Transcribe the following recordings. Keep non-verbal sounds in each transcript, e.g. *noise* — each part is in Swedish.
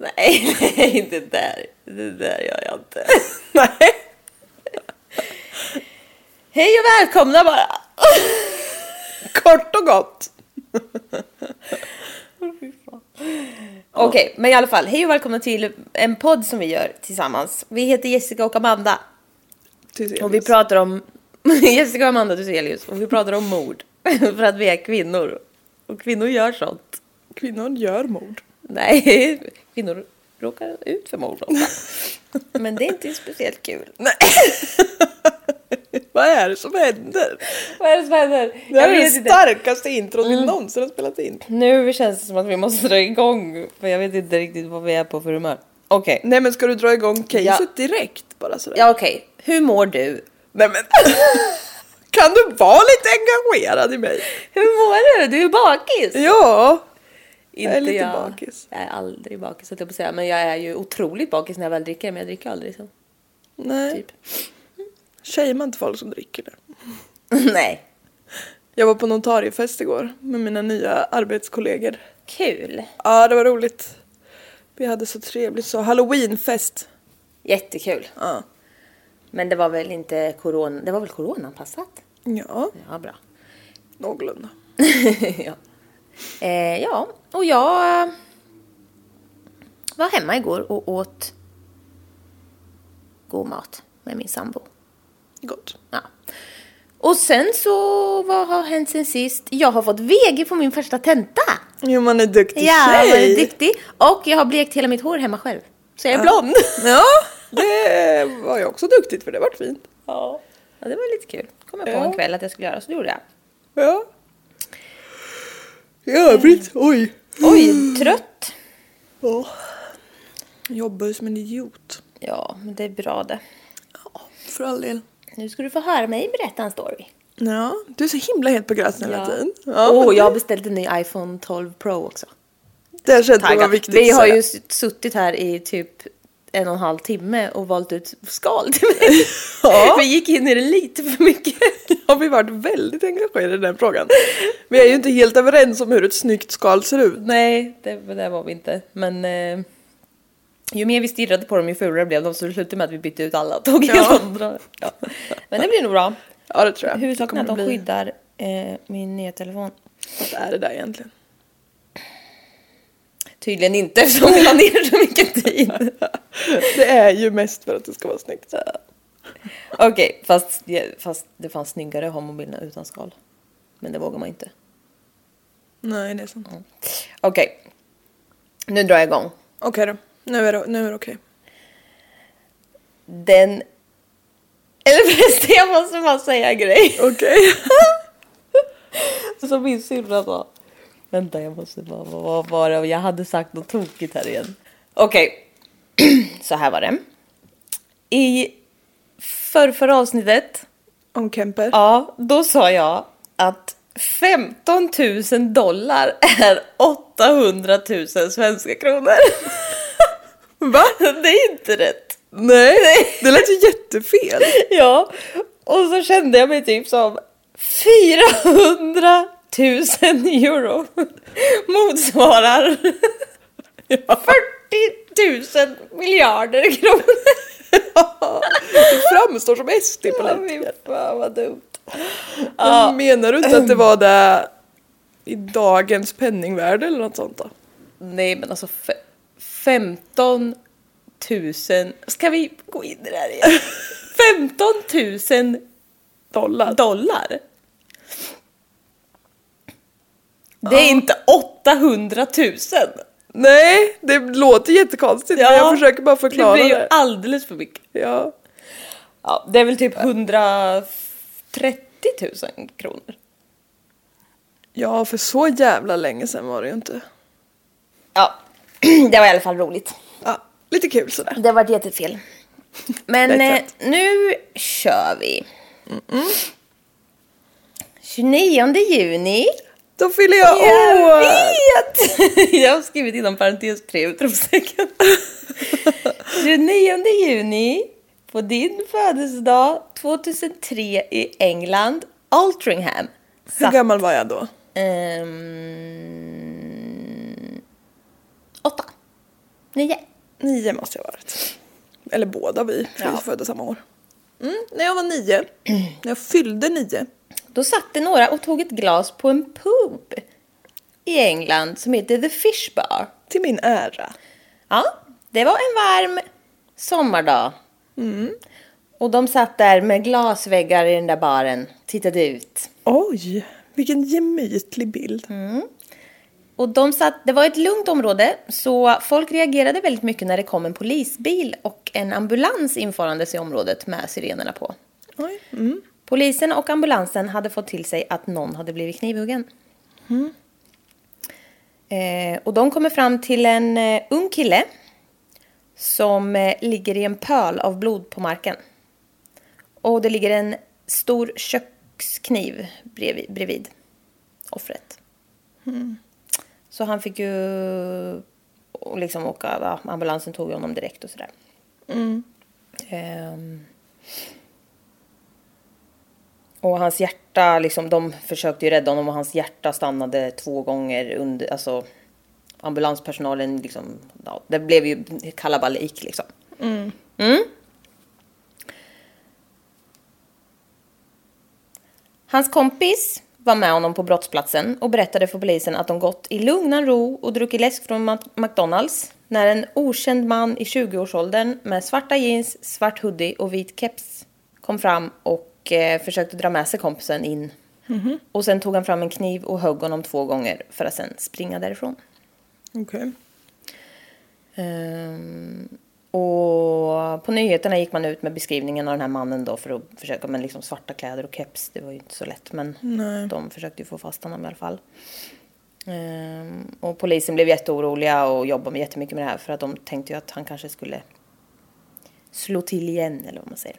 Nej, *laughs* nej, det där, det där gör jag inte. *laughs* Nej. Hej och välkomna bara! *laughs* Kort och gott. Okej, men i alla fall, hej och välkomna till en podd som vi gör tillsammans. Vi heter Jessica och Amanda och vi pratar om Jessica och Amanda Duselius och vi pratar om mord för att vi är kvinnor och kvinnor gör sånt. Kvinnor gör mord. Nej, kvinnor råkar ut för mord. Men det är inte speciellt kul. Nej. Vad är det som händer? Vad är det som händer? Det här Jag är inte. starkaste introt vi någonsin har spelat in. Nu känns det som att vi måste dra igång för jag vet inte riktigt vad vi är på för humör. Okej, Nej men ska du dra igång caset Ja. direkt bara sådär? ja okej. Hur mår du? Nej men. *laughs* kan du vara lite engagerad i mig? Hur mår du? Du är bakis! Ja. Inte jag är lite bakis. Jag är aldrig bakis jag på säga. Men jag är ju otroligt bakis när jag väl dricker. Men jag dricker aldrig så. Nej. Typ. Shamear inte folk som dricker det. *laughs* Nej. Jag var på notariefest igår med mina nya arbetskollegor. Kul. Ja det var roligt. Vi hade så trevligt så. Halloweenfest. Jättekul. Ja. Men det var väl inte corona. Det var väl coronaanpassat? Ja, Ja, bra. någorlunda. *laughs* ja. Eh, ja, och jag eh, var hemma igår och åt god mat med min sambo. Gott. Ja. Och sen så, vad har hänt sen sist? Jag har fått VG på min första tenta. Jo man är duktig Ja, tjej. jag är duktig. Och jag har blekt hela mitt hår hemma själv. Så jag är blond. *laughs* Ja, det var jag också duktigt för det vart fint. Ja. ja, det var lite kul. Kom jag på Ja. en kväll att jag skulle göra, så det gjorde jag. Ja. I övrigt, oj. Oj, trött. Ja. Jobbar ju som en idiot. Ja, men det är bra det. Ja, för all del. Nu ska du få höra mig berätta en story. Ja, du är så himla het på gröten hela Ja. tiden. Ja, oh, jag har beställt en ny iPhone 12 Pro också. Det kändes det var viktigt Vi har ju suttit här i typ en och en halv timme och valt ut skal till mig. *laughs* Ja. *laughs* Vi gick in i det lite för mycket. *laughs* har vi varit väldigt engagerade i den frågan. Vi är ju inte helt överens om hur ett snyggt skal ser ut. Nej, det, det var vi inte. Men eh, ju mer vi stirrade på dem ju fulare blev de så det slutade med att vi bytte ut alla och tog Ja. helt andra. Ja. Men det blir nog bra. Ja, det tror jag. Huvudsaken är att de bli- skyddar eh, min nya telefon. Vad är det där egentligen? Tydligen inte eftersom vi la ner så mycket tid. *laughs* Det är ju mest för att det ska vara snyggt. Okej, fast, ja, fast det fanns snyggare att ha mobilerna utan skal. Men det vågar man inte. Nej, det är sant. Okej, nu drar jag igång. Okej då. Nu är det, nu är det okej. Den... Eller förresten, jag måste bara säga en grej. Okej. *laughs* Så min syrra sa. Vänta jag måste bara, vad var det? Jag hade sagt något tokigt här igen. Okej, *clears throat* så här var det. I förrförra avsnittet, Om Kemper. ja, då sa jag att 15 000 dollar är 800 000 svenska kronor. *laughs* Va? Det är inte rätt. Nej, det lät ju jättefel. Ja, och så kände jag mig typ som 400 000 euro *laughs* motsvarar 40 000 miljarder kronor. Du framstår som SD på Ja, fan vad dumt. Menar du inte att det var det i dagens penningvärde eller något sånt då? Nej men alltså fe- 15 000, ska vi gå in i det här igen? *laughs* 15 000 Dollar? dollar. Det är inte 800 000. Nej, det låter jättekonstigt men jag försöker bara förklara Det det. blir ju alldeles för mycket. Ja. Ja, det är väl typ 130 000 kronor. ja, för så jävla länge sedan var det ju inte. Ja, *clears throat* det var i alla fall roligt. Ja, lite kul sådär. Det var jättefel. Men eh, nu kör vi. 29 juni. Då fyller jag Jag år! vet! *laughs* Jag har skrivit inom parentes tre utropstecken. *laughs* 29 juni på din födelsedag 2003 i England, Altringham. Hur gammal var jag då? Ehm, åtta. Nio. Nio måste jag ha varit. Eller båda vi, för vi Ja. är födda samma år. Mm, när jag var nio, när jag fyllde nio, Då satt det några och tog ett glas på en pub i England som heter The Fish Bar. till min ära. Ja, det var en varm sommardag. Och de satt där med glasväggar i den där baren, tittade ut. Oj, vilken gemytlig bild. Och de satt, det var ett lugnt område, så folk reagerade väldigt mycket när det kom en polisbil och en ambulans infarandes i området med sirenerna på. Mm. Polisen och ambulansen hade fått till sig att någon hade blivit knivhuggen. Eh, och de kommer fram till en eh, ung kille som eh, ligger i en pöl av blod på marken. Och det ligger en stor kökskniv bredvid, bredvid offret. Så han fick ju liksom åka, ja, ambulansen tog honom direkt och sådär. Ehm, och hans hjärta, liksom, de försökte ju rädda honom och hans hjärta stannade två gånger under, alltså ambulanspersonalen liksom, ja, det blev ju kalabalik liksom. Mm. Hans kompis var med honom på brottsplatsen och berättade för polisen att de gått i lugnan ro och druckit läsk från McDonalds när en okänd man i 20-årsåldern med svarta jeans, svart hoodie och vit keps kom fram och eh, försökte dra med sig kompisen in. Och sen tog han fram en kniv och högg honom två gånger för att sen springa därifrån. Okej. Ehm, och på nyheterna gick man ut med beskrivningen av den här mannen då för att försöka med liksom svarta kläder och keps. Det var ju inte så lätt men de försökte ju få fast honom i alla fall. Ehm, och polisen blev jätteoroliga och jobbade med jättemycket med det här för att de tänkte ju att han kanske skulle slå till igen eller vad man säger.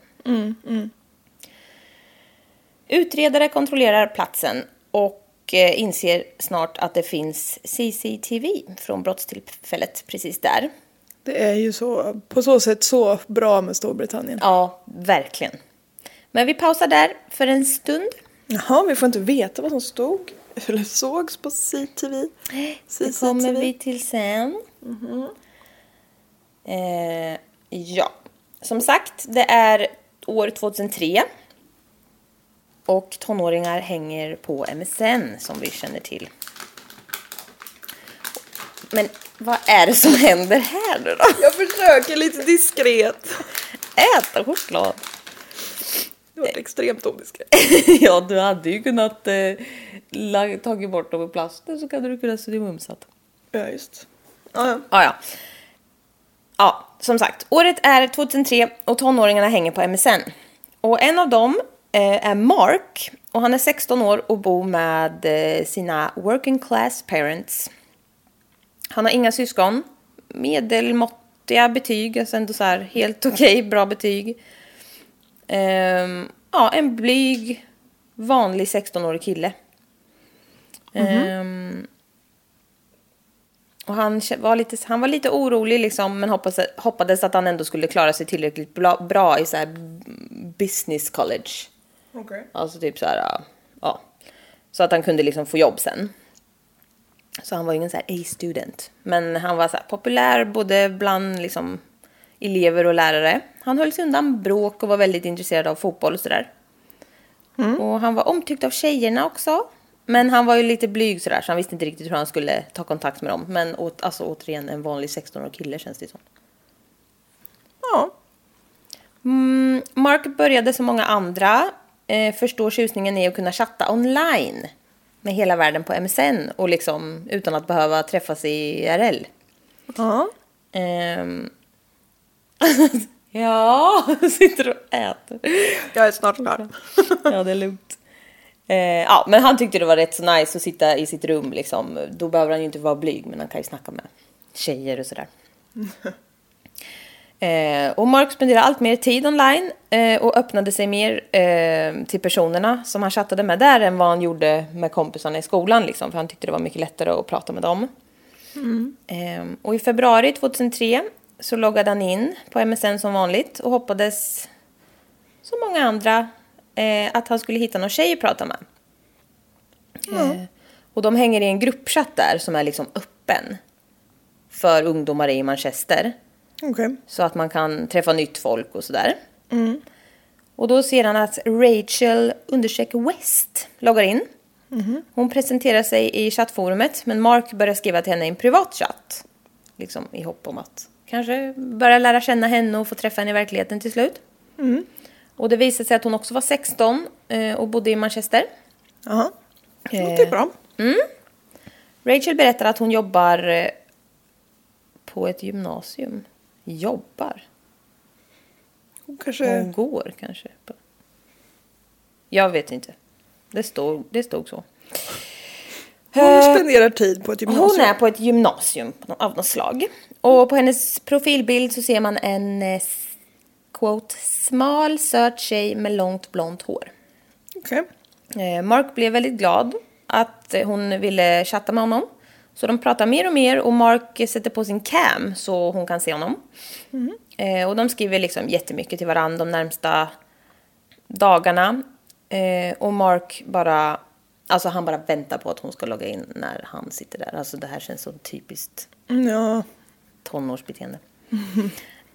Utredare kontrollerar platsen och eh, inser snart att det finns CCTV från brottstillfället precis där. Det är ju så, på så sätt så bra med Storbritannien. Ja, verkligen. Men vi pausar där för en stund. Jaha, vi får inte veta vad som stod eller sågs på CTV. Det kommer vi till sen. Eh, ja, som sagt, det är år 2003. Och tonåringar hänger på MSN som vi känner till. Men vad är det som händer här nu då? Jag försöker lite diskret. Äta choklad. Det var extremt odiskret. *laughs* ja, du hade ju kunnat eh, tagit bort dem i plasten så hade du kunnat mumsat. Ja, just. Ja, ja. Ja, ja. Ja, som sagt. Året är 2003 och tonåringarna hänger på MSN. Och en av dem eh, är Mark och han är 16 år och bor med eh, sina working class parents. Han har inga syskon. Medelmåttiga betyg, alltså ändå så här helt okej, okay, bra betyg. Um, ja, en blyg, vanlig 16-årig kille. Mm -hmm. um, och han var, lite, han var lite orolig liksom, men hoppades, hoppades att han ändå skulle klara sig tillräckligt bra, bra i så här business college. Okay. Alltså typ så här, ja. Så att han kunde liksom få jobb sen. Så han var ingen så A-student. Men han var så populär både bland liksom elever och lärare. Han höll sig undan bråk och var väldigt intresserad av fotboll och sådär. Mm. Och han var omtyckt av tjejerna också. Men han var ju lite blyg sådär så han visste inte riktigt hur han skulle ta kontakt med dem. Men åt, alltså återigen en vanlig 16-årig kille känns det som. Ja. Mm, Mark började som många andra eh, förstå tjusningen i att kunna chatta online med hela världen på MSN och liksom utan att behöva träffas i IRL. Ja. Um, *laughs* ja, *laughs* sitter och äter. Jag är snart klar. ja, det är lugnt. Eh, ja, men han tyckte det var rätt så nice att sitta i sitt rum liksom. Då behöver han ju inte vara blyg, men han kan ju snacka med tjejer och sådär. *laughs* Eh, och Mark spenderade allt mer tid online eh, och öppnade sig mer eh, till personerna som han chattade med där än vad han gjorde med kompisarna i skolan. Liksom, för han tyckte det var mycket lättare att prata med dem. Mm. och i februari 2003 så loggade han in på MSN som vanligt och hoppades, som många andra, eh, att han skulle hitta någon tjej att prata med. Mm. och de hänger i en gruppchatt där som är liksom öppen för ungdomar i Manchester. Okay. Så att man kan träffa nytt folk och sådär. Mm. Och då ser han att Rachel understreck West loggar in. Mm. Hon presenterar sig i chattforumet men Mark börjar skriva till henne i en privat chatt. Liksom i hopp om att kanske börja lära känna henne och få träffa henne i verkligheten till slut. Mm. Och det visade sig att hon också var 16 eh, och bodde i Manchester. Jaha, det låter bra. Mm. Rachel berättar att hon jobbar eh, på ett gymnasium jobbar. Hon kanske... Hon går kanske. Jag vet inte. Det stod, det stod så. Hon eh, spenderar tid på ett gymnasium. Hon är på ett gymnasium av något slag. Och på hennes profilbild så ser man en eh, quote, smal söt tjej med långt blont hår. Okay. Eh, Mark blev väldigt glad att hon ville chatta med honom. Så de pratar mer och mer och Mark sätter på sin cam så hon kan se honom. Mm. Eh, och de skriver liksom jättemycket till varandra de närmsta dagarna. Eh, och Mark bara, alltså han bara väntar på att hon ska logga in när han sitter där. Alltså det här känns så typiskt ja. tonårsbeteende.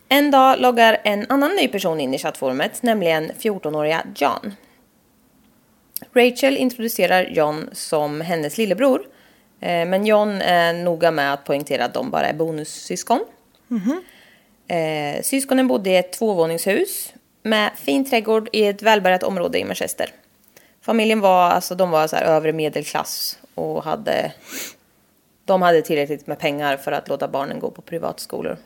En dag loggar en annan ny person in i chattforumet, nämligen 14-åriga John. Rachel introducerar John som hennes lillebror men John är noga med att poängtera att de bara är bonussyskon. Mm -hmm. Syskonen bodde i ett tvåvåningshus med fin trädgård i ett välbärgat område i Manchester. Familjen var, alltså, de var så här övre medelklass och hade, de hade tillräckligt med pengar för att låta barnen gå på privatskolor.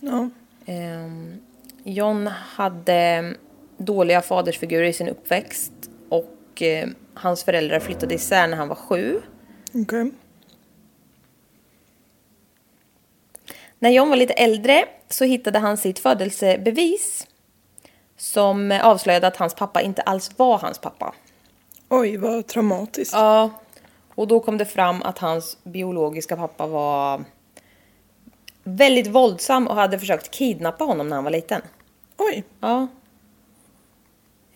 Ja. Ehm, John hade dåliga fadersfigurer i sin uppväxt och eh, hans föräldrar flyttade isär när han var sju. Okay. När John var lite äldre så hittade han sitt födelsebevis som avslöjade att hans pappa inte alls var hans pappa. Oj, vad traumatiskt. Ja, och då kom det fram att hans biologiska pappa var väldigt våldsam och hade försökt kidnappa honom när han var liten. Oj. Ja.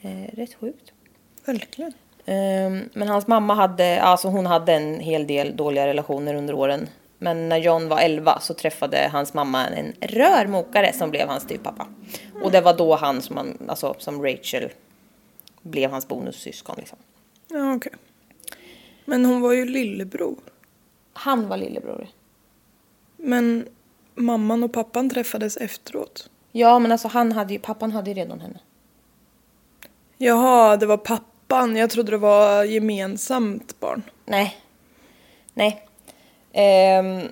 Eh, rätt sjukt. Verkligen. Ehm, men hans mamma hade, alltså hon hade en hel del dåliga relationer under åren. Men när John var 11 så träffade hans mamma en rörmokare som blev hans styvpappa. Och det var då han som, han, alltså, som Rachel blev hans bonussyskon. Liksom. Ja, okej. Okay. Men hon var ju lillebror. Han var lillebror. Men mamman och pappan träffades efteråt? Ja, men alltså han hade ju, pappan hade ju redan henne. Jaha, det var pappa pappan? Jag trodde det var gemensamt barn. Nej. Nej. Um,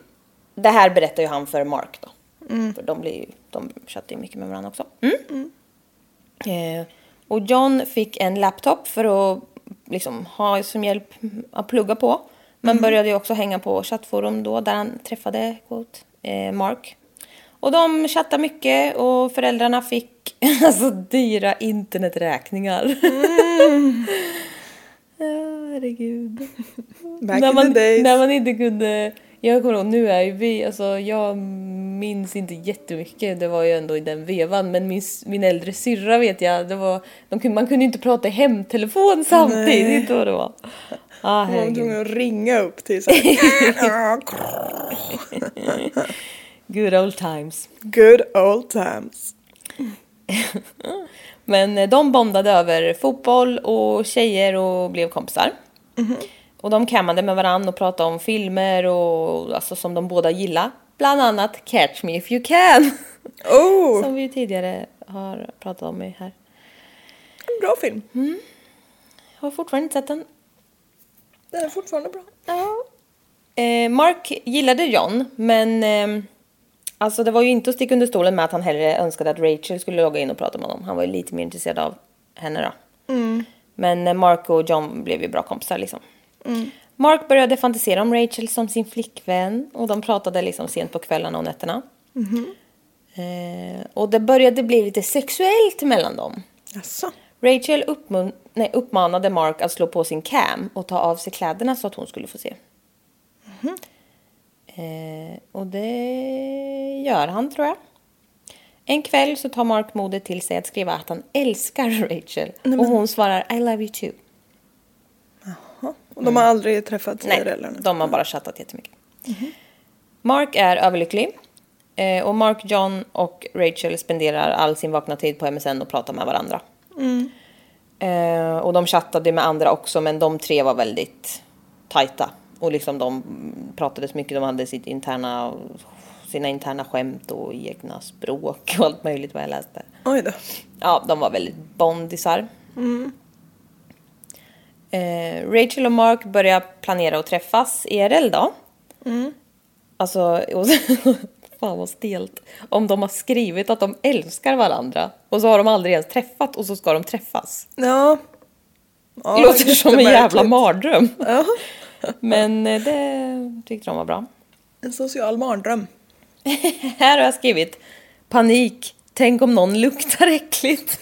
det här berättar ju han för Mark då. Mm. För de, blir ju, de chattar ju mycket med varandra också. Mm. Mm. Uh, och John fick en laptop för att liksom ha som hjälp att plugga på. Men började ju också hänga på chattforum då där han träffade quote, eh, Mark. Och de chattade mycket och föräldrarna fick *laughs* alltså dyra interneträkningar. *laughs* ja, herregud. Back när, in man, the days. när man inte kunde... Jag kommer ihåg, nu är ju vi, alltså jag minns inte jättemycket, det var ju ändå i den vevan, men min, min äldre syrra vet jag, det var, de, man kunde inte prata i hemtelefon samtidigt, vad det var. Ah, Man var tvungen att ringa upp till så här. *laughs* Good old times. Good old times. *laughs* Men eh, de bondade över fotboll och tjejer och blev kompisar. Och de kammade med varandra och pratade om filmer och alltså som de båda gillar. Bland annat Catch Me If You Can. *laughs* Oh, Som vi ju tidigare har pratat om här. en bra film. Har fortfarande inte sett den. Den är fortfarande bra. Ja. Eh, Mark gillade John, men eh, alltså det var ju inte att sticka under stolen med att han hellre önskade att Rachel skulle logga in och prata med honom. Han var ju lite mer intresserad av henne då. Men eh, Mark och John blev ju bra kompisar liksom. Mark började fantisera om Rachel som sin flickvän och de pratade liksom sent på kvällarna och nätterna. Eh, och det började bli lite sexuellt mellan dem. Jaså? Rachel uppmun- nej, uppmanade Mark att slå på sin cam och ta av sig kläderna så att hon skulle få se. Eh, och det gör han tror jag. En kväll så tar Mark modet till sig att skriva att han älskar *laughs* Rachel. Och hon svarar I love you too. Och de har aldrig träffats Nej, eller de har bara chattat jättemycket. Mark är överlycklig. Eh, och Mark, John och Rachel spenderar all sin vakna tid på MSN och pratar med varandra. Eh, och de chattade med andra också men de tre var väldigt tajta. Och liksom de pratade så mycket, de hade sitt interna, sina interna skämt och egna språk och allt möjligt vad jag läste. Oj då. Ja, de var väldigt bondisar. Eh, Rachel och Mark börjar planera att träffas IRL då. Alltså, *laughs* och, fan vad stelt. Om de har skrivit att de älskar varandra och så har de aldrig ens träffat och så ska de träffas. Ja. ja Låter som en jävla mardröm. Ja. *laughs* Men eh, det tyckte de var bra. En social mardröm. *laughs* Här har jag skrivit panik. Tänk om någon luktar äckligt.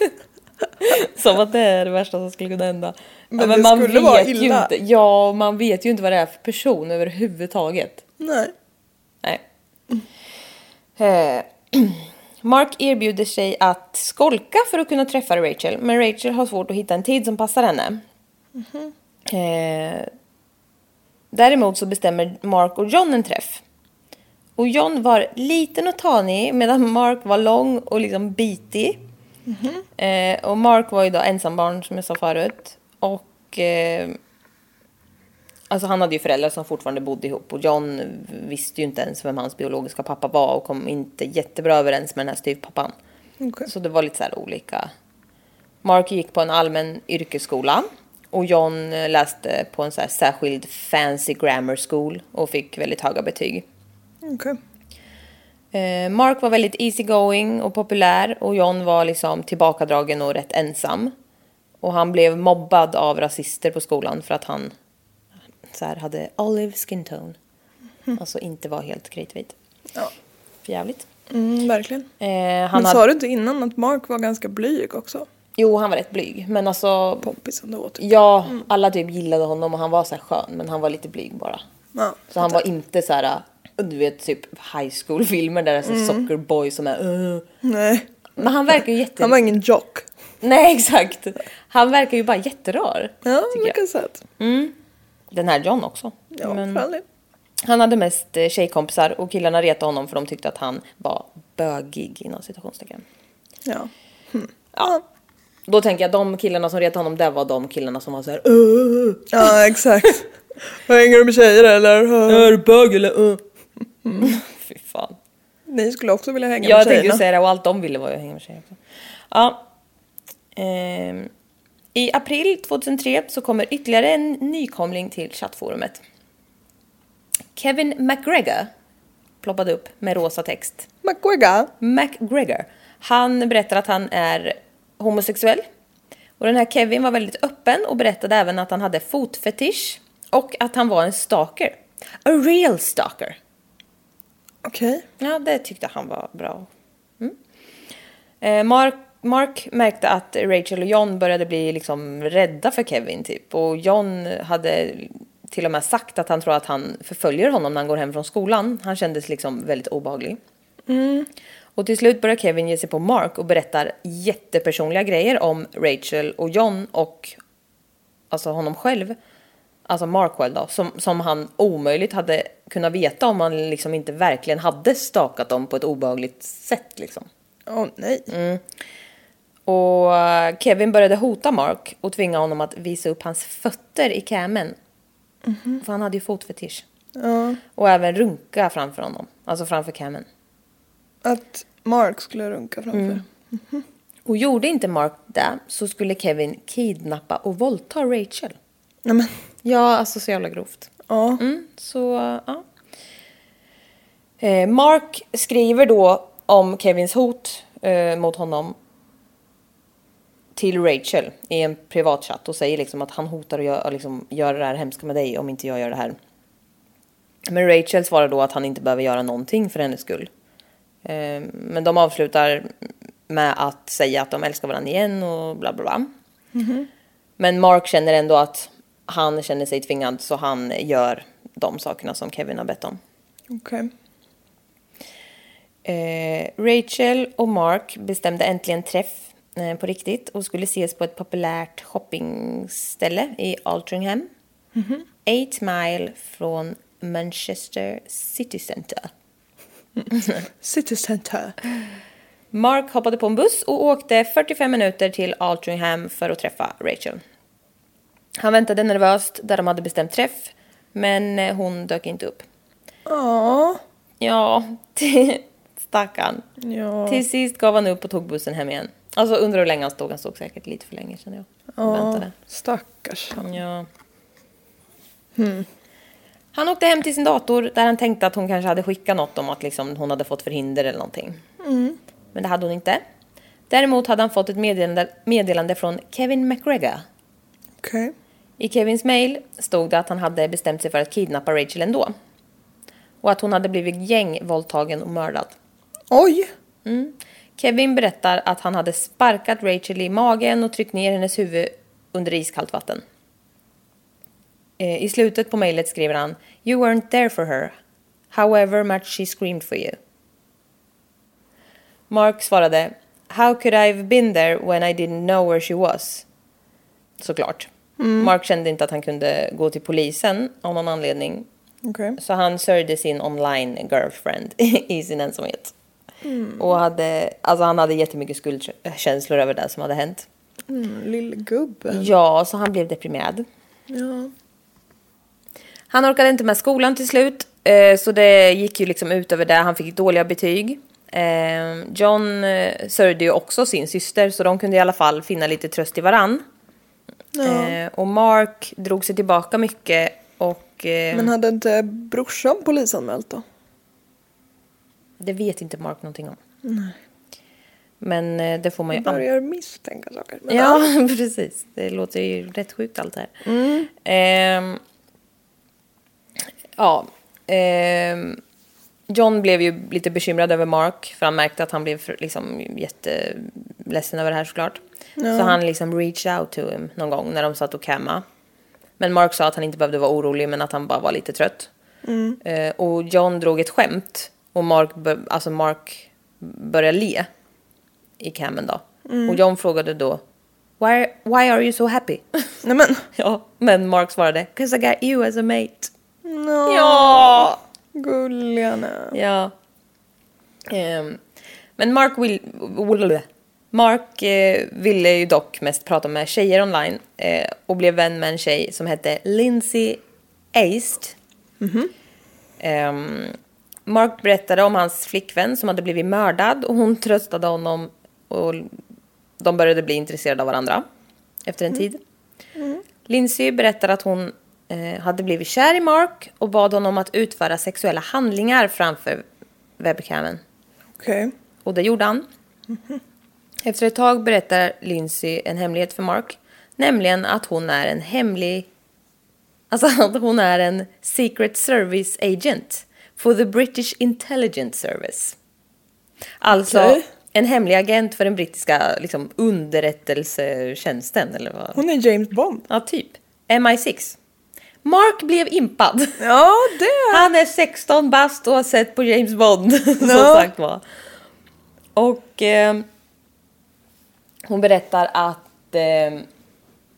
*laughs* Som att det är det värsta som skulle kunna hända. Men det skulle vara ju illa. inte. Ja, man vet ju inte vad det är för person överhuvudtaget. Nej. Nej. Eh, *clears throat* Mark erbjuder sig att skolka för att kunna träffa Rachel, men Rachel har svårt att hitta en tid som passar henne. Eh, däremot så bestämmer Mark och John en träff. Och John var liten och tanig medan Mark var lång och liksom bitig. Eh, och Mark var ju då ensambarn som jag sa förut. Och eh, Alltså han hade ju föräldrar som fortfarande bodde ihop och John visste ju inte ens vem hans biologiska pappa var och kom inte jättebra överens med den här styvpappan. Okej. Så det var lite så här olika. Mark gick på en allmän yrkesskola och John läste på en så särskild fancy grammar school och fick väldigt höga betyg. Okej. Eh, Mark var väldigt easygoing och populär och John var liksom tillbakadragen och rätt ensam. Och han blev mobbad av rasister på skolan för att han så här, hade olive skin tone. Alltså inte var helt kritvit. Ja. För jävligt. Mm, verkligen. Eh, han Men hade, sa du inte innan att Mark var ganska blyg också? Jo, han var rätt blyg. Men alltså, Poppis ändå typ. ja, alla typ gillade honom och han var så här skön. Men han var lite blyg bara. Ja, Så han var inte så här, du vet typ high school filmer där det är så Mm. soccer boy som är uh. Nej. Men han verkar ju jätte... Han var ingen jock. Nej exakt. Han verkar ju bara jätterar. Ja, mycket sett. Den här John också. Ja, Men del. han hade mest eh, tjejkompisar och killarna retade honom för de tyckte att han var bögig inom citationstecken. Ja. Ja. Då tänker jag de killarna som retade honom, det var de killarna som var så här. Uh, Ja, exakt. Hänger du med tjejer eller? är du bög eller? Uh. *laughs* Fy fan. Ni skulle också vilja hänga Jag med tänkte tjejerna. ju säga det och allt de ville var att hänga med tjejer också. Ja. Ehm, I april 2003 så kommer ytterligare en nykomling till chattforumet. Kevin McGregor ploppade upp med rosa text. McGregor. McGregor. Han berättar att han är homosexuell. Och den här Kevin var väldigt öppen och berättade även att han hade fotfetisch och att han var en stalker. A real stalker. Okej. Ja, det tyckte han var bra. Mm. Eh, Mark, Mark märkte att Rachel och John började bli liksom rädda för Kevin typ. Och John hade till och med sagt att han tror att han förföljer honom när han går hem från skolan. Han kändes liksom väldigt obehaglig. Och till slut börjar Kevin ge sig på Mark och berättar jättepersonliga grejer om Rachel och John och alltså honom själv. Alltså Mark själv då, som, som han omöjligt hade kunnat veta om han liksom inte verkligen hade stakat dem på ett obehagligt sätt liksom. Åh nej. Och eh, Kevin började hota Mark och tvinga honom att visa upp hans fötter i camen. För han hade ju fotfetisch. Ja. Och även runka framför honom, alltså framför camen. Att Mark skulle runka framför. Och gjorde inte Mark det så skulle Kevin kidnappa och våldta Rachel. Nej men. Ja, alltså så jävla grovt. Ja. Mm, så, ja. Eh, Mark skriver då om Kevins hot eh, mot honom till Rachel i en privatchatt och säger liksom att han hotar att göra, liksom, göra det här hemska med dig om inte jag gör det här. Men Rachel svarar då att han inte behöver göra någonting för hennes skull. Eh, men de avslutar med att säga att de älskar varandra igen och bla bla bla. Men Mark känner ändå att han känner sig tvingad så han gör de sakerna som Kevin har bett om. Okej. Eh, Rachel och Mark bestämde äntligen träff eh, på riktigt och skulle ses på ett populärt shoppingställe i Altringham. Eight mile från Manchester City Center. City Center. Mark hoppade på en buss och åkte 45 minuter till Altringham för att träffa Rachel. Han väntade nervöst där de hade bestämt träff, men eh, hon dök inte upp. Ja. Ja, *laughs* stackarn. Ja. Till sist gav han upp och tog bussen hem igen. Alltså undrar hur länge han stod. Han stod säkert lite för länge känner jag. Ja. väntade. Stackars. Ja. Han åkte hem till sin dator där han tänkte att hon kanske hade skickat något om att liksom hon hade fått förhinder eller någonting. Men det hade hon inte. Däremot hade han fått ett meddelande, meddelande från Kevin McGregor. Okej. I Kevins mail stod det att han hade bestämt sig för att kidnappa Rachel ändå. Och att hon hade blivit gängvåldtagen och mördad. Oj. Kevin berättar att han hade sparkat Rachel i magen och tryckt ner hennes huvud under iskallt vatten. Eh, I slutet på mejlet skriver han You weren't there for her. However much she screamed for you. Mark svarade How could I have been there when I didn't know where she was? Såklart. Mark kände inte att han kunde gå till polisen av någon anledning. Okej. Så han sörjde sin online girlfriend *laughs* i sin ensamhet. Och hade, alltså han hade jättemycket skuldkänslor över det som hade hänt. Mm, Lillgubben. Ja, så han blev deprimerad. Ja. Han orkade inte med skolan till slut. eh, Så det gick ju liksom ut över det. Han fick dåliga betyg. Eh, John eh, sörjde ju också sin syster så de kunde i alla fall finna lite tröst i varann. Eh, Och Mark drog sig tillbaka mycket och eh, Men hade inte brorsan polisanmält då? det vet inte Mark någonting om. Men eh, det får man ju Jag börjar misstänka saker. Men Ja, *laughs* precis. Det låter ju rätt sjukt allt det här. Ehm, ja. ehm, John blev ju lite bekymrad över Mark för han märkte att han blev liksom jätteledsen över det här såklart. Så han liksom reached out to him någon gång när de satt och camma. Men Mark sa att han inte behövde vara orolig men att han bara var lite trött. Eh, och John drog ett skämt och Mark, alltså Mark började le i cammen då. Och John frågade då why, why are you so happy? Nej men. *laughs* ja, men Mark svarade 'Cause I got you as a mate. No. Ja! Gulliga Ja. Ehm, men Mark vill... Mark eh, ville ju dock mest prata med tjejer online eh, och blev vän med en tjej som hette Lindsay East. Ehm, Mark berättade om hans flickvän som hade blivit mördad och hon tröstade honom och de började bli intresserade av varandra efter en tid. Lindsay berättar att hon eh, hade blivit kär i Mark och bad honom att utföra sexuella handlingar framför webcamen. Okej. Och det gjorde han. Efter ett tag berättar Lindsay en hemlighet för Mark. Nämligen att hon är en hemlig... Alltså *laughs* att hon är en Secret Service Agent for the British Intelligence Service. Alltså Okej. en hemlig agent för den brittiska liksom, underrättelsetjänsten eller vad? Hon är James Bond. Ja, typ. MI6. Mark blev impad. Ja, det... Han är 16 bast och har sett på James Bond, *laughs* som Ja. sagt var. Och eh, hon berättar att, eh,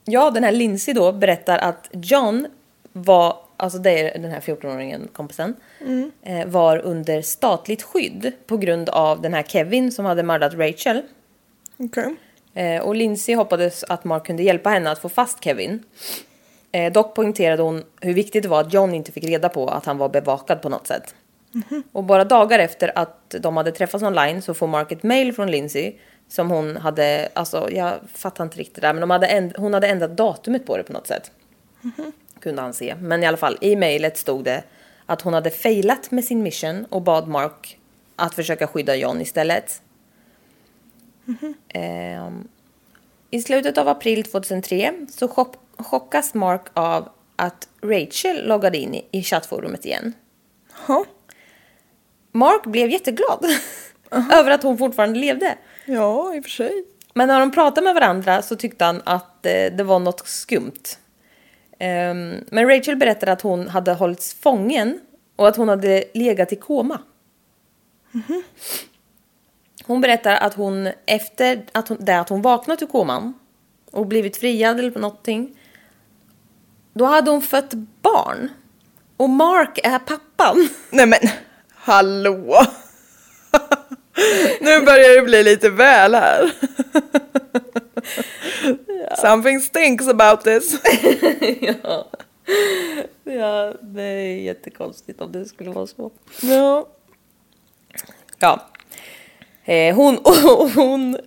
ja den här Lindsay då berättar att John var, alltså det är den här 14-åringen, kompisen, eh, var under statligt skydd på grund av den här Kevin som hade mördat Rachel. Okej. Eh, och Lindsay hoppades att Mark kunde hjälpa henne att få fast Kevin. Eh, dock poängterade hon hur viktigt det var att John inte fick reda på att han var bevakad på något sätt. Och bara dagar efter att de hade träffats online så får Mark ett mail från Lindsay som hon hade, alltså jag fattar inte riktigt det där, men de hade änd- hon hade ändrat datumet på det på något sätt. Kunde han se. Men i alla fall, i mejlet stod det att hon hade failat med sin mission och bad Mark att försöka skydda John istället. Ehm, I slutet av april 2003 så chock, chockas Mark av att Rachel loggade in i, chattforumet igen. Ja. Mark blev jätteglad *laughs* över att hon fortfarande levde. ja, i och för sig. Men när de pratade med varandra så tyckte han att eh, det var något skumt. Ehm, men Rachel berättade att hon hade hållits fången och att hon hade legat i koma. Hon berättar att hon efter att hon, det att hon vaknat ur koman och blivit friad eller någonting. Då hade hon fött barn. Och Mark är pappan. *laughs* Nej men, hallå! nu börjar det bli lite väl här. *laughs* Something stinks about this. *laughs* ja. ja, det är jättekonstigt om det skulle vara så. ja. Ja. Eh, hon, *laughs* hon,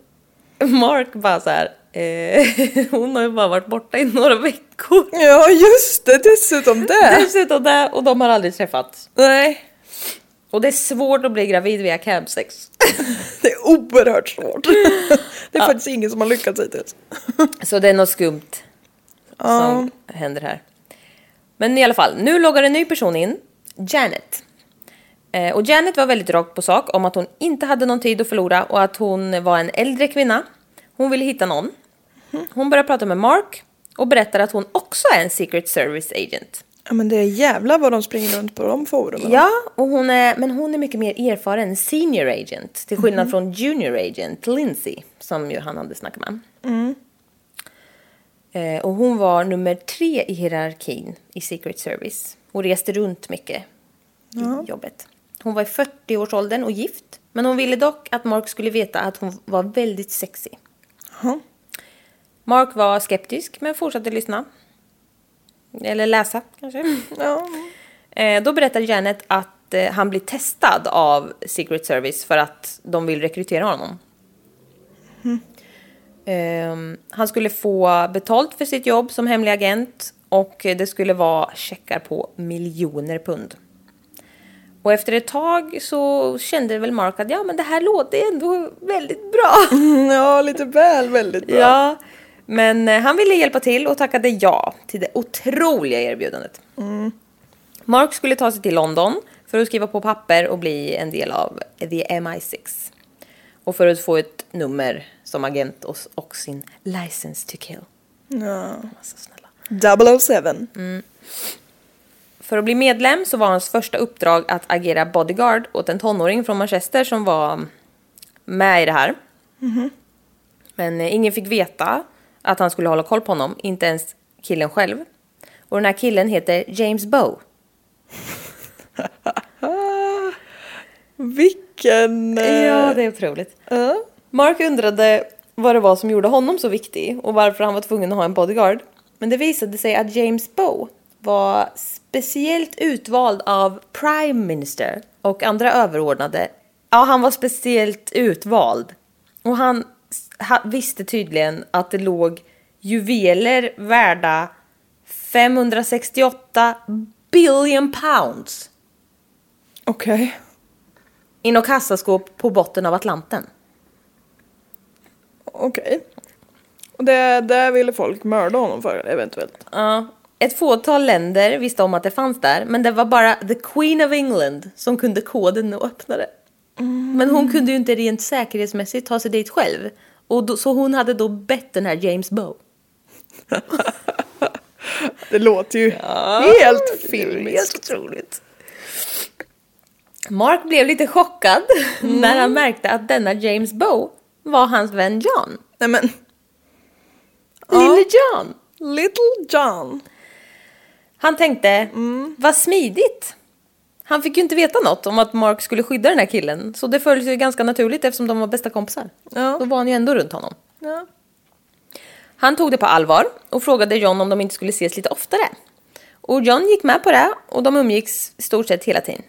Mark bara så här. Eh, *laughs* hon har ju bara varit borta i några veckor. ja, just det, dessutom det. *laughs* Dessutom det, och de har aldrig träffats. Nej, Och det är svårt att bli gravid via campsex. det är oerhört svårt. det är faktiskt ingen som har lyckats hittills. Så det är något skumt som händer här. Men i alla fall, nu loggar en ny person in, Janet. Eh, och Janet var väldigt rakt på sak om att hon inte hade någon tid att förlora och att hon var en äldre kvinna. Hon ville hitta någon. Hon börjar prata med Mark och berättar att hon också är en Secret Service Agent. Ja men det är jävla vad de springer runt på de forumen. Ja, och hon är, men hon är mycket mer erfaren senior agent till skillnad från junior agent Lindsay som ju han hade snackat med. Eh, och hon var nummer tre i hierarkin i Secret Service och reste runt mycket i jobbet. Hon var i 40-årsåldern och gift, men hon ville dock att Mark skulle veta att hon var väldigt sexy. Jaha. Mark var skeptisk men fortsatte lyssna. Eller läsa kanske. Ja. Eh, då berättar Janet att eh, han blir testad av Secret Service för att de vill rekrytera honom. Ehm, han skulle få betalt för sitt jobb som hemlig agent och det skulle vara checkar på miljoner pund. Och efter ett tag så kände väl Mark att ja men det här låter ändå väldigt bra. *laughs* ja, lite väl väldigt bra. Ja, men eh, han ville hjälpa till och tackade ja till det otroliga erbjudandet. Mark skulle ta sig till London för att skriva på papper och bli en del av the MI6. Och för att få ett nummer som agent och, och sin license to kill. Ja. Så snälla. 007. För att bli medlem så var hans första uppdrag att agera bodyguard åt en tonåring från Manchester som var med i det här. Men eh, ingen fick veta att han skulle hålla koll på honom, inte ens killen själv. Och den här killen heter James Bow. *laughs* Vilken... eh, Ja, det är otroligt. ja. Mark undrade vad det var som gjorde honom så viktig och varför han var tvungen att ha en bodyguard. Men det visade sig att James Bow var speciellt utvald av Prime Minister och andra överordnade. Ja, han var speciellt utvald. Och han visste tydligen att det låg juveler värda 568 billion pounds Okej. i något kassaskåp på botten av Atlanten. Okej. Och det, det ville folk mörda honom för eventuellt. Ja. Ett fåtal länder visste om att det fanns där, men det var bara the Queen of England som kunde koden och öppna det. Men hon kunde ju inte rent säkerhetsmässigt ta sig dit själv. Och då, så hon hade då bett den här James Bow. *laughs* Det låter ju helt filmiskt. Helt otroligt. Mark blev lite chockad när han märkte att denna James Bow var hans vän John. Nej men, Lille John. Little John. Han tänkte, vad smidigt. Han fick ju inte veta något om att Mark skulle skydda den här killen. Så det föll sig ganska naturligt eftersom de var bästa kompisar. Ja. Då var han ju ändå runt honom. Ja. Han tog det på allvar och frågade John om de inte skulle ses lite oftare. Och John gick med på det och de umgicks i stort sett hela tiden.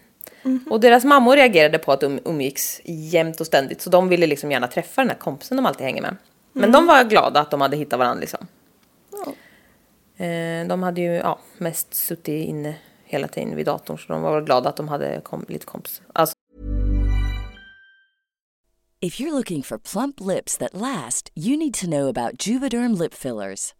Och deras mammor reagerade på att de umgicks jämt och ständigt så de ville liksom gärna träffa den här kompisen de alltid hänger med. Men de var glada att de hade hittat varandra liksom. Eh, de hade ju ja, mest suttit inne hela tiden vid datorn så de var väl glada att de hade kom, lite kompis. Alltså, If you're looking for plump lips that last, you need to know about Juvederm lip fillers.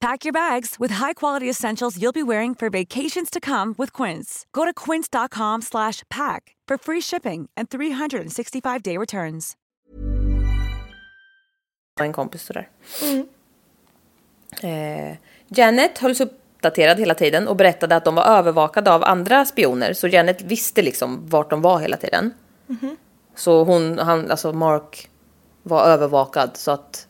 Pack your bags with high-quality essentials you'll be wearing for vacations to come with Quince. Go to quince.com slash pack for free shipping and 365-day returns. en kompis sådär. Eh, Janet hölls uppdaterad hela tiden och berättade att de var övervakade av andra spioner. Så Janet visste liksom vart de var hela tiden. Så hon, han, alltså Mark var övervakad så att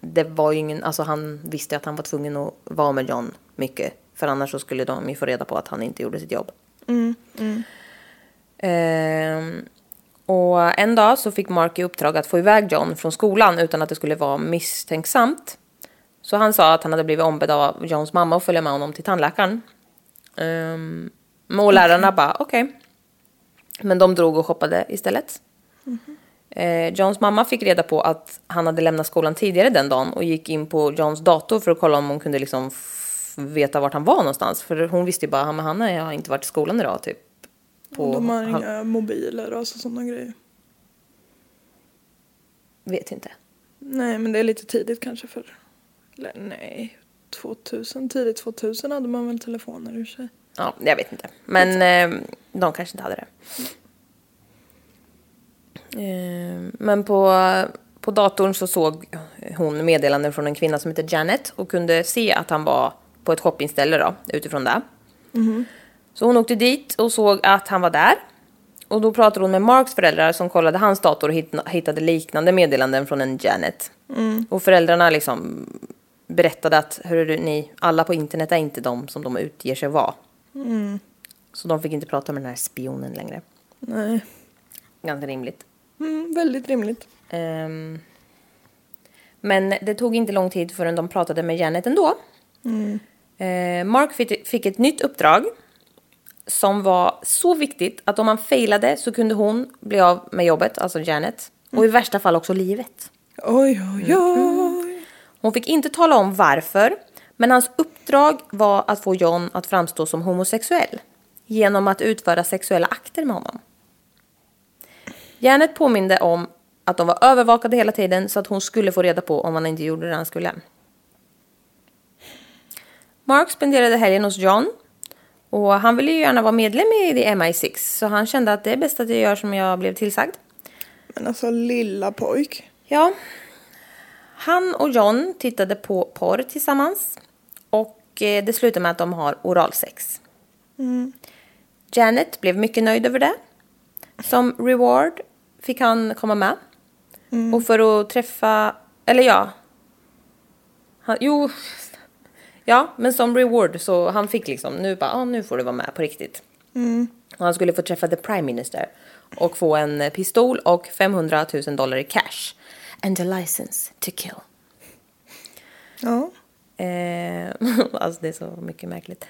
det var ju ingen, alltså han visste att han var tvungen att vara med John mycket. För annars så skulle de ju få reda på att han inte gjorde sitt jobb. Ehm, och en dag så fick Mark i uppdrag att få iväg John från skolan utan att det skulle vara misstänksamt. Så han sa att han hade blivit ombedd av Johns mamma att följa med honom till tandläkaren. Um, och lärarna bara okej. Men de drog och shoppade istället. Eh, Johns mamma fick reda på att han hade lämnat skolan tidigare den dagen och gick in på Johns dator för att kolla om hon kunde liksom veta vart han var någonstans. För hon visste ju bara, "Ja, men han har inte varit i skolan idag typ. På, De har inga mobiler och alltså sådana grejer. Vet inte. Nej men det är lite tidigt kanske för... Eller nej. 2000, tidigt 2000 hade man väl telefoner i och för sig. Ja, jag vet inte. Men eh, de kanske inte hade det. Eh, men på, på datorn så såg hon meddelanden från en kvinna som heter Janet och kunde se att han var på ett shoppingställe då, utifrån det. Så hon åkte dit och såg att han var där. Och då pratade hon med Marks föräldrar som kollade hans dator och hitt- hittade liknande meddelanden från en Janet. Och föräldrarna liksom berättade att hörru, ni, alla på internet är inte de som de utger sig vara. Så de fick inte prata med den här spionen längre. Nej. Ganska rimligt. Mm, väldigt rimligt. Ehm, men det tog inte lång tid förrän de pratade med Janet ändå. Eh, Mark fick, fick ett nytt uppdrag som var så viktigt att om han failade så kunde hon bli av med jobbet, alltså Janet. Och i värsta fall också livet. Oj oj oj. Hon fick inte tala om varför, Men hans uppdrag var att få John att framstå som homosexuell genom att utföra sexuella akter med honom. Janet påminde om att de var övervakade hela tiden så att hon skulle få reda på om han inte gjorde det han skulle. Mark spenderade helgen hos John och han ville ju gärna vara medlem i The MI6 så han kände att det är bäst att jag gör som jag blev tillsagd. Men alltså lilla pojk. Ja. Han och John tittade på porr tillsammans och eh, det slutade med att de har oralsex. Janet blev mycket nöjd över det. Som reward fick han komma med. Och för att träffa, eller ja. Han, jo, ja, men som reward så han fick liksom, nu bara, ah, nu får du vara med på riktigt. Och han skulle få träffa the prime minister och få en pistol och 500 000 dollar i cash. And a license to kill. Ja. Eh, *laughs* alltså det är så mycket märkligt.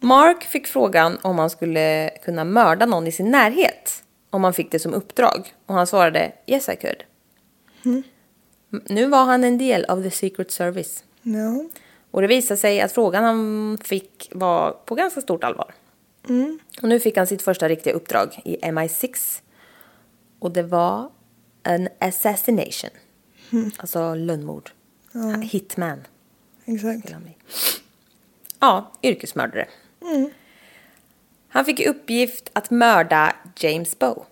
Mark fick frågan om han skulle kunna mörda någon i sin närhet. Om han fick det som uppdrag. Och han svarade yes I could. M- Nu var han en del av the secret service. Ja. Och det visade sig att frågan han fick var på ganska stort allvar. Och nu fick han sitt första riktiga uppdrag i MI6. Och det var en assassination. Alltså lönnmord. Hitman. Exakt. Ja, yrkesmördare. Han fick i uppgift att mörda James Bow.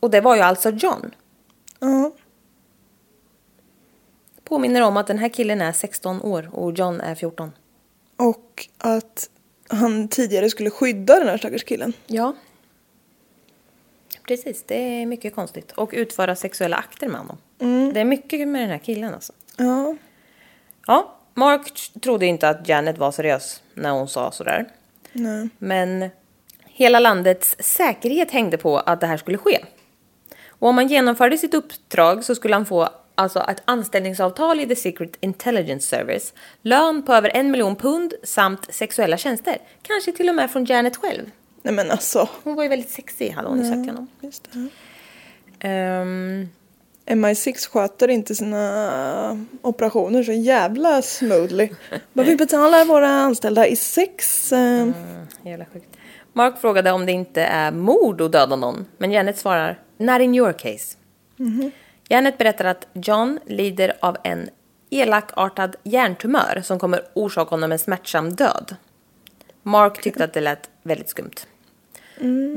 Och det var ju alltså John. Ja. Påminner om att den här killen är 16 år och John är 14. Och att han tidigare skulle skydda den här stackars killen. Ja. Precis, det är mycket konstigt. Och utföra sexuella akter med honom. Det är mycket med den här killen alltså. Ja. Ja, Mark trodde inte att Janet var seriös när hon sa sådär. Nej. Men hela landets säkerhet hängde på att det här skulle ske. Och om han genomförde sitt uppdrag så skulle han få alltså ett anställningsavtal i The Secret Intelligence Service, lön på över en miljon pund samt sexuella tjänster. Kanske till och med från Janet själv. Nej men alltså. Hon var ju väldigt sexig hade hon ju sagt till honom. Just det. Ehm, MI6 sköter inte sina operationer så jävla smoothly. Men vi betalar våra anställda i sex. Eh, jävla sjukt. Mark frågade om det inte är mord att döda någon, men Janet svarar “Not in your case”. Janet berättar att John lider av en elakartad hjärntumör som kommer orsaka honom en smärtsam död. Mark tyckte att det lät väldigt skumt.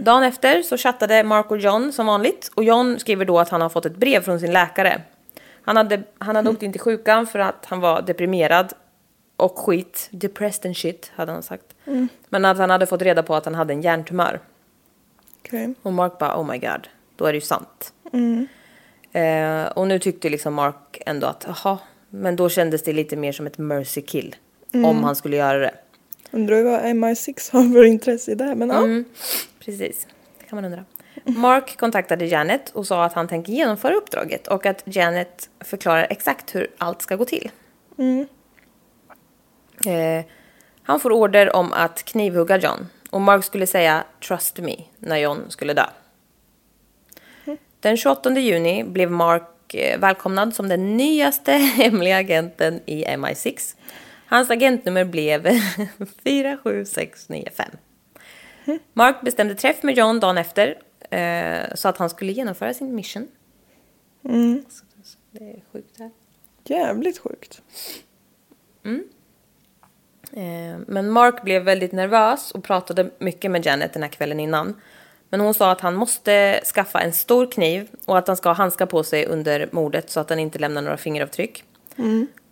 Dagen efter så chattade Mark och John som vanligt och John skriver då att han har fått ett brev från sin läkare. Han hade, han hade åkt in till sjukan för att han var deprimerad och skit. Depressed and shit hade han sagt. Men att han hade fått reda på att han hade en hjärntumör. okej. Och Mark bara oh my god, då är det ju sant. Eh, och nu tyckte liksom Mark ändå att jaha, men då kändes det lite mer som ett mercy kill. Om han skulle göra det. Undrar vad MI6 har för intresse i det. Men ja. Mm. Precis, det kan man undra. Mark kontaktade Janet och sa att han tänker genomföra uppdraget och att Janet förklarar exakt hur allt ska gå till. Eh, han får order om att knivhugga John och Mark skulle säga “trust me” när John skulle dö. Den 28 juni blev Mark eh, välkomnad som den nyaste *laughs* hemliga agenten i MI6. Hans agentnummer blev *laughs* 47695. Mark bestämde träff med John dagen efter eh, så att han skulle genomföra sin mission. Så Det är sjukt här. Jävligt sjukt. Eh, Men Mark blev väldigt nervös och pratade mycket med Janet den här kvällen innan. Men hon sa att han måste skaffa en stor kniv och att han ska ha handskar på sig under mordet så att han inte lämnar några fingeravtryck.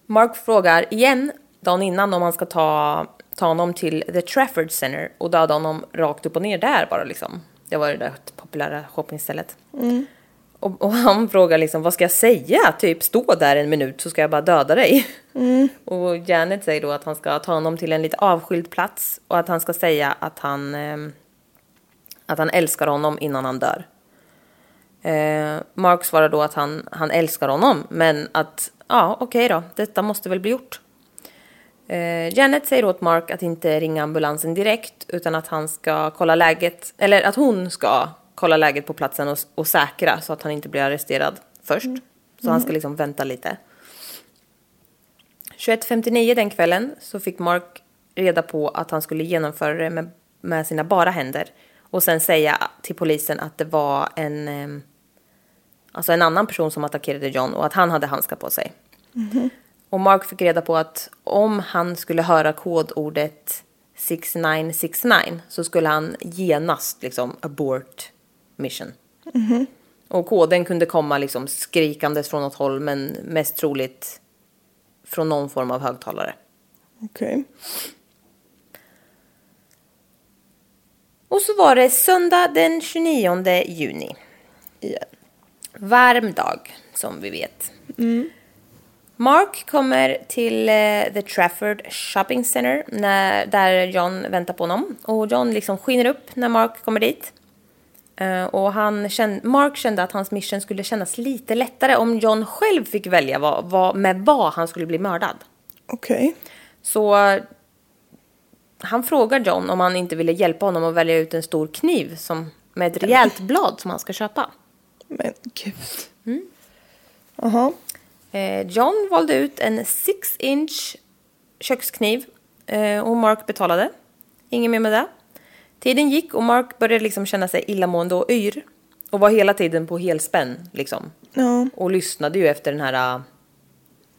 Mark frågar igen dagen innan om han ska ta, ta honom till The Trafford Center och döda honom rakt upp och ner där bara liksom. Det var det där populära shoppingstället. Och, och han frågar liksom, vad ska jag säga? Typ stå där en minut så ska jag bara döda dig. *laughs* Och Janet säger då att han ska ta honom till en lite avskild plats och att han ska säga att han, ehm, att han älskar honom innan han dör. Eh, Mark svarar då att han, han älskar honom men att ja okej då, detta måste väl bli gjort. Eh, Janet säger åt Mark att inte ringa ambulansen direkt utan att han ska kolla läget, eller att hon ska kolla läget på platsen och, och säkra så att han inte blir arresterad först. Så han ska liksom vänta lite. 21.59 den kvällen så fick Mark reda på att han skulle genomföra det med, med sina bara händer och sen säga till polisen att det var en, eh, alltså en annan person som attackerade John och att han hade handskar på sig. Och Mark fick reda på att om han skulle höra kodordet 6969 så skulle han genast liksom abort mission. Och koden kunde komma liksom skrikandes från något håll men mest troligt från någon form av högtalare. Okej. Och så var det söndag den 29 juni. Igen. Varm dag, som vi vet. Mark kommer till eh, The Trafford Shopping Center när, där John väntar på honom. Och John liksom skiner upp när Mark kommer dit. Eh, och han kände, Mark kände att hans mission skulle kännas lite lättare om John själv fick välja vad, vad, med vad han skulle bli mördad. Okej. Så eh, han frågar John om han inte ville hjälpa honom att välja ut en stor kniv som, med ett rejält blad som han ska köpa. Men gud. Jaha. Eh, John valde ut en 6-inch kökskniv eh, och Mark betalade. Inget mer med det. Tiden gick och Mark började liksom känna sig illamående och yr. Och var hela tiden på helspänn liksom. Ja. Och lyssnade ju efter den här uh,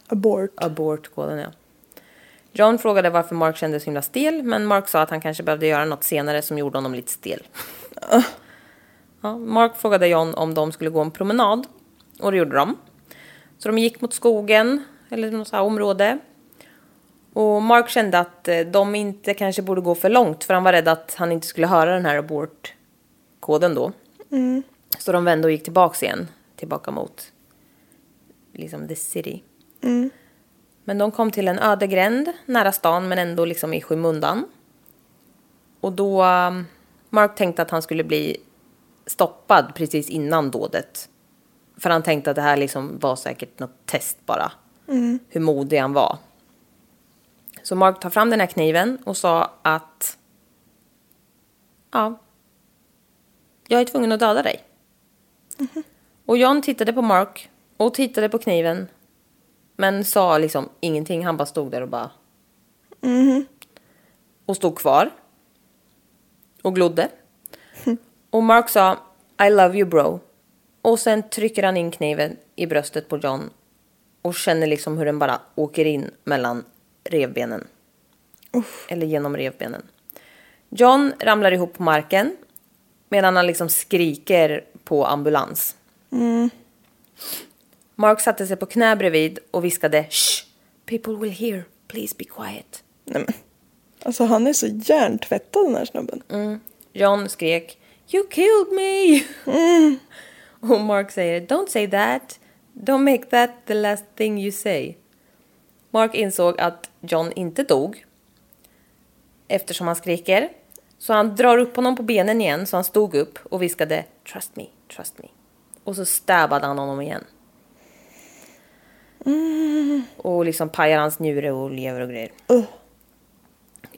Abort. abortkoden. Ja. John frågade varför Mark kände så himla stel, men Mark sa att han kanske behövde göra något senare som gjorde honom lite stel. Ja, Mark frågade John om de skulle gå en promenad, och det gjorde de. Så de gick mot skogen, eller något så här område. Och Mark kände att eh, de inte kanske borde gå för långt, för han var rädd att han inte skulle höra den här abortkoden då. Så de vände och gick tillbaks igen, tillbaka mot liksom the city. Men de kom till en öde gränd nära stan men ändå liksom i skymundan. Och då um, Mark tänkte att han skulle bli stoppad precis innan dådet. För han tänkte att det här liksom var säkert något test bara. Hur modig han var. Så Mark tar fram den här kniven och sa att ja, jag är tvungen att döda dig. Och John tittade på Mark och tittade på kniven men sa liksom ingenting. Han bara stod där och bara... Och stod kvar. Och glodde. *laughs* Och Mark sa I love you bro. Och sen trycker han in kniven i bröstet på John. Och känner liksom hur den bara åker in mellan revbenen. Eller genom revbenen. John ramlar ihop på marken. Medan han liksom skriker på ambulans. Mark satte sig på knä bredvid och viskade Shh! People will hear. Please be quiet. Nej men. Alltså han är så hjärntvättad den här snubben. John skrek You killed me! Och Mark säger Don't say that. Don't make that the last thing you say. Mark insåg att John inte dog eftersom han skriker. Så han drar upp honom på benen igen så han stod upp och viskade Trust me, trust me. Och så stabbade han honom igen. Och liksom pajar hans njure och lever och grejer.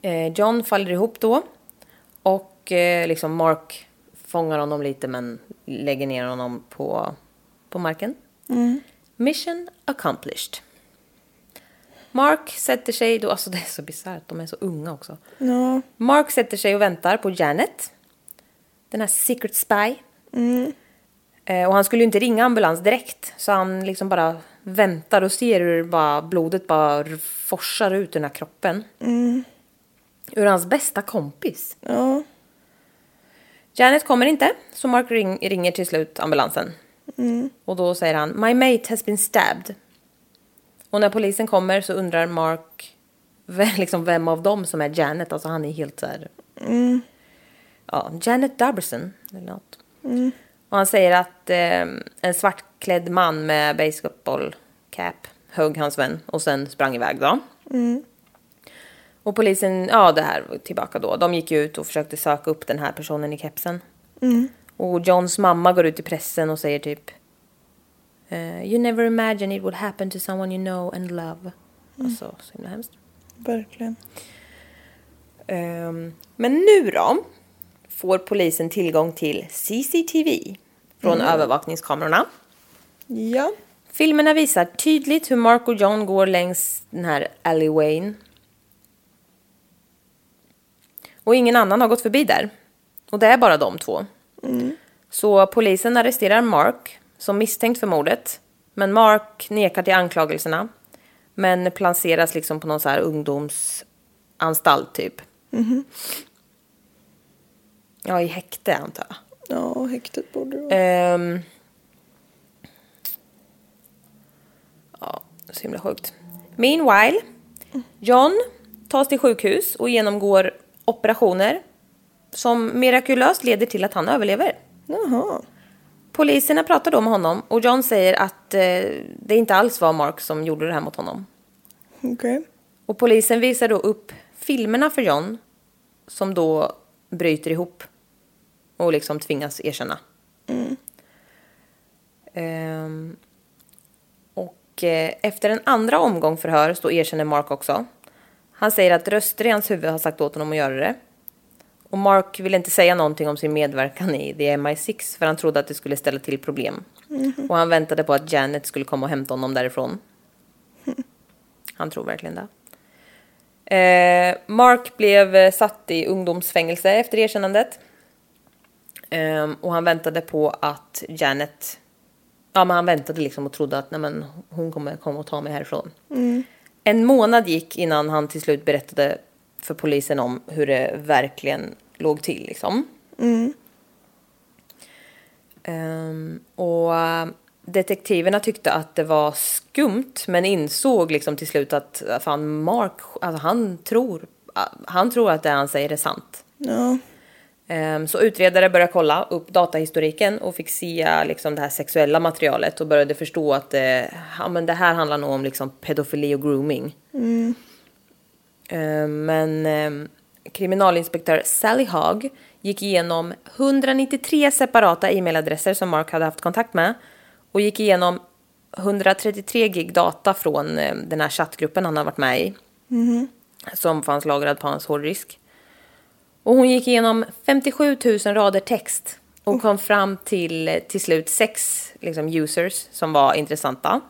Eh, John faller ihop då. Och eh, liksom Mark fångar honom lite men lägger ner honom på, på marken. Mission accomplished. Mark sätter sig då, alltså det är så bisarrt, de är så unga också. Ja. Mark sätter sig och väntar på Janet. Den här secret spy. Eh, och han skulle ju inte ringa ambulans direkt. Så han liksom bara väntar och ser hur bara blodet bara forsar ut ur den här kroppen. Ur hans bästa kompis. Ja. Janet kommer inte, så Mark ring, ringer till slut ambulansen. Och då säger han My mate has been stabbed. Och när polisen kommer så undrar Mark vem, *laughs* liksom vem av dem som är Janet. Alltså han är helt så här... Ja, Janet Duberson eller något. Och han säger att eh, en svartklädd man med baseball cap högg hans vän och sen sprang iväg då. Och polisen, ja det här tillbaka då. De gick ju ut och försökte söka upp den här personen i kepsen. Och Johns mamma går ut i pressen och säger typ eh, You never imagine it would happen to someone you know and love. Alltså så himla hemskt. Verkligen. Ehm, men nu då får polisen tillgång till CCTV från övervakningskamerorna. Ja. Filmerna visar tydligt hur Mark och John går längs den här alleywayn. Och ingen annan har gått förbi där. Och det är bara de två. Så polisen arresterar Mark som misstänkt för mordet. Men Mark nekar till anklagelserna. Men placeras liksom på någon så här ungdomsanstalt typ. Ja, i häkte antar jag. Ja, häktet borde det vara. Ehm. ja, så himla sjukt. Meanwhile, John tas till sjukhus och genomgår operationer som mirakulöst leder till att han överlever. Jaha. Poliserna pratar då med honom och John säger att eh, det inte alls var Mark som gjorde det här mot honom. Okej. Och polisen visar då upp filmerna för John som då bryter ihop och liksom tvingas erkänna. Ehm, och eh, efter en andra omgång förhör så erkänner Mark också. Han säger att röster i hans huvud har sagt åt honom att göra det. Och Mark vill inte säga någonting om sin medverkan i The MI6 för han trodde att det skulle ställa till problem. Och han väntade på att Janet skulle komma och hämta honom därifrån. Han tror verkligen det. Eh, Mark blev eh, satt i ungdomsfängelse efter erkännandet. Eh, och han väntade på att Janet... Ja, men han väntade liksom och trodde att nej, men, hon kommer komma och ta mig härifrån. Mm. En månad gick innan han till slut berättade för polisen om hur det verkligen låg till. Liksom. Ehm, och äh, detektiverna tyckte att det var skumt men insåg liksom till slut att fan Mark, alltså han tror, han tror att det han säger är sant. Ja. Ehm, Så utredare började kolla upp datahistoriken och fick se liksom det här sexuella materialet och började förstå att det, ja, men det här handlar nog om liksom pedofili och grooming. Ehm, Men ehm, kriminalinspektör Sally Hogg gick igenom 193 separata e-mailadresser som Mark hade haft kontakt med och gick igenom 133 gig data från eh, den här chattgruppen han har varit med i. Som fanns lagrad på hans hårddisk. Och hon gick igenom 57 000 rader text och kom fram till till slut sex liksom, users som var intressanta.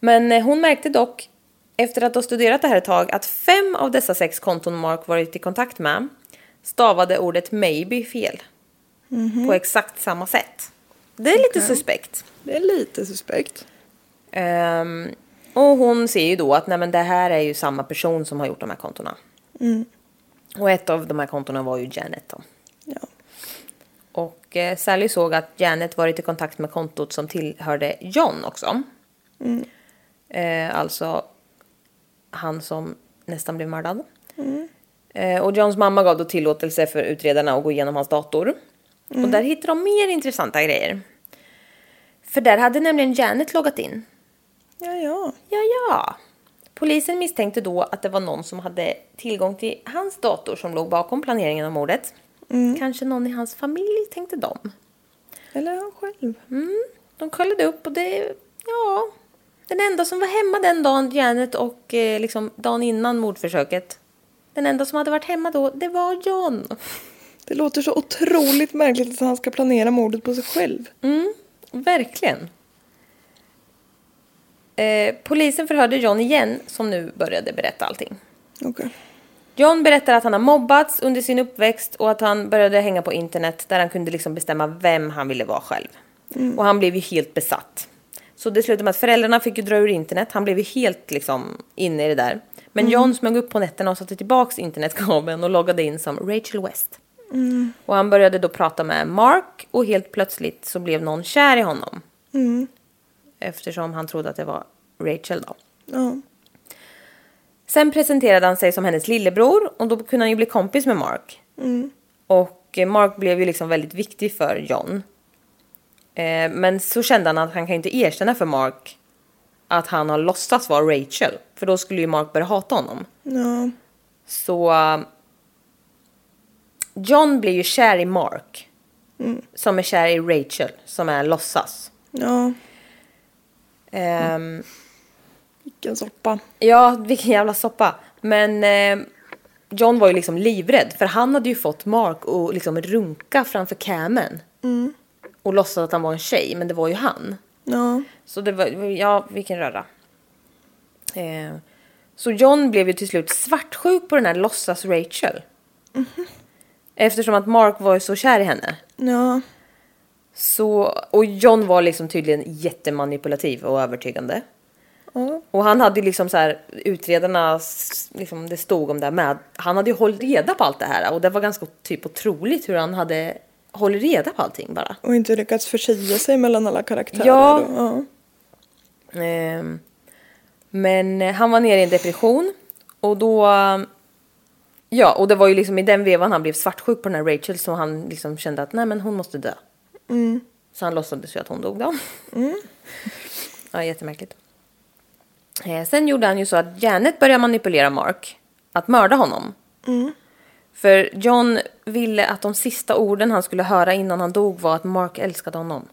Men eh, hon märkte dock efter att ha studerat det här ett tag att fem av dessa sex konton Mark varit i kontakt med stavade ordet maybe fel. På exakt samma sätt. Det är lite suspekt. Det är lite suspekt. Ehm, och hon ser ju då att nej, men det här är ju samma person som har gjort de här kontona. Och ett av de här kontona var ju Janet då. Ja. Och eh, Sally såg att Janet varit i kontakt med kontot som tillhörde John också. Eh, alltså han som nästan blev mördad. Eh, och Johns mamma gav då tillåtelse för utredarna att gå igenom hans dator. Och där hittade de mer intressanta grejer. För där hade nämligen Janet loggat in. Ja, ja. Ja, ja. Polisen misstänkte då att det var någon som hade tillgång till hans dator som låg bakom planeringen av mordet. Kanske någon i hans familj, tänkte de. Eller han själv. De kollade upp och det, ja, den enda som var hemma den dagen, Janet, och eh, liksom dagen innan mordförsöket. Den enda som hade varit hemma då, det var John. Det låter så otroligt märkligt att han ska planera mordet på sig själv. Mm, verkligen. Eh, polisen förhörde John igen, som nu började berätta allting. Okej. John berättar att han har mobbats under sin uppväxt och att han började hänga på internet där han kunde liksom bestämma vem han ville vara själv. Och han blev ju helt besatt. Så det slutade med att föräldrarna fick ju dra ur internet. Han blev ju helt liksom inne i det där. Men John smög upp på nätterna och satte tillbaks internetkabeln och loggade in som Rachel West. Och han började då prata med Mark och helt plötsligt så blev någon kär i honom. Eftersom han trodde att det var Rachel då. Ja. Sen presenterade han sig som hennes lillebror och då kunde han ju bli kompis med Mark. Och eh, Mark blev ju liksom väldigt viktig för John. Eh, men så kände han att han kan inte erkänna för Mark att han har låtsats vara Rachel. För då skulle ju Mark börja hata honom. Ja. Så eh, John blir ju kär i Mark. Som är kär i Rachel, som är låtsas. Ja. Ehm, Vilken soppa. Ja, vilken jävla soppa. Men eh, John var ju liksom livrädd för han hade ju fått Mark att liksom runka framför camen. Och låtsas att han var en tjej, men det var ju han. Ja. Så det var, ja vilken röra. Eh, så John blev ju till slut svartsjuk på den här låtsas Rachel. Eftersom att Mark var så kär i henne. Ja. Så, och John var liksom tydligen jättemanipulativ och övertygande. Ja. Och han hade ju liksom så här, utredarna, liksom, det stod om det här med, han hade ju hållit reda på allt det här och det var ganska typ otroligt hur han hade hållit reda på allting bara. Och inte lyckats försia sig mellan alla karaktärer. Ja. och- ja. Ehm, men han var nere i en depression och då... Ja, och det var ju liksom i den vevan han blev svartsjuk på den här Rachel så han liksom kände att nej men hon måste dö. Så han låtsades ju att hon dog då. ja, jättemärkligt. Eh, sen gjorde han ju så att Janet började manipulera Mark att mörda honom. För John ville att de sista orden han skulle höra innan han dog var att Mark älskade honom.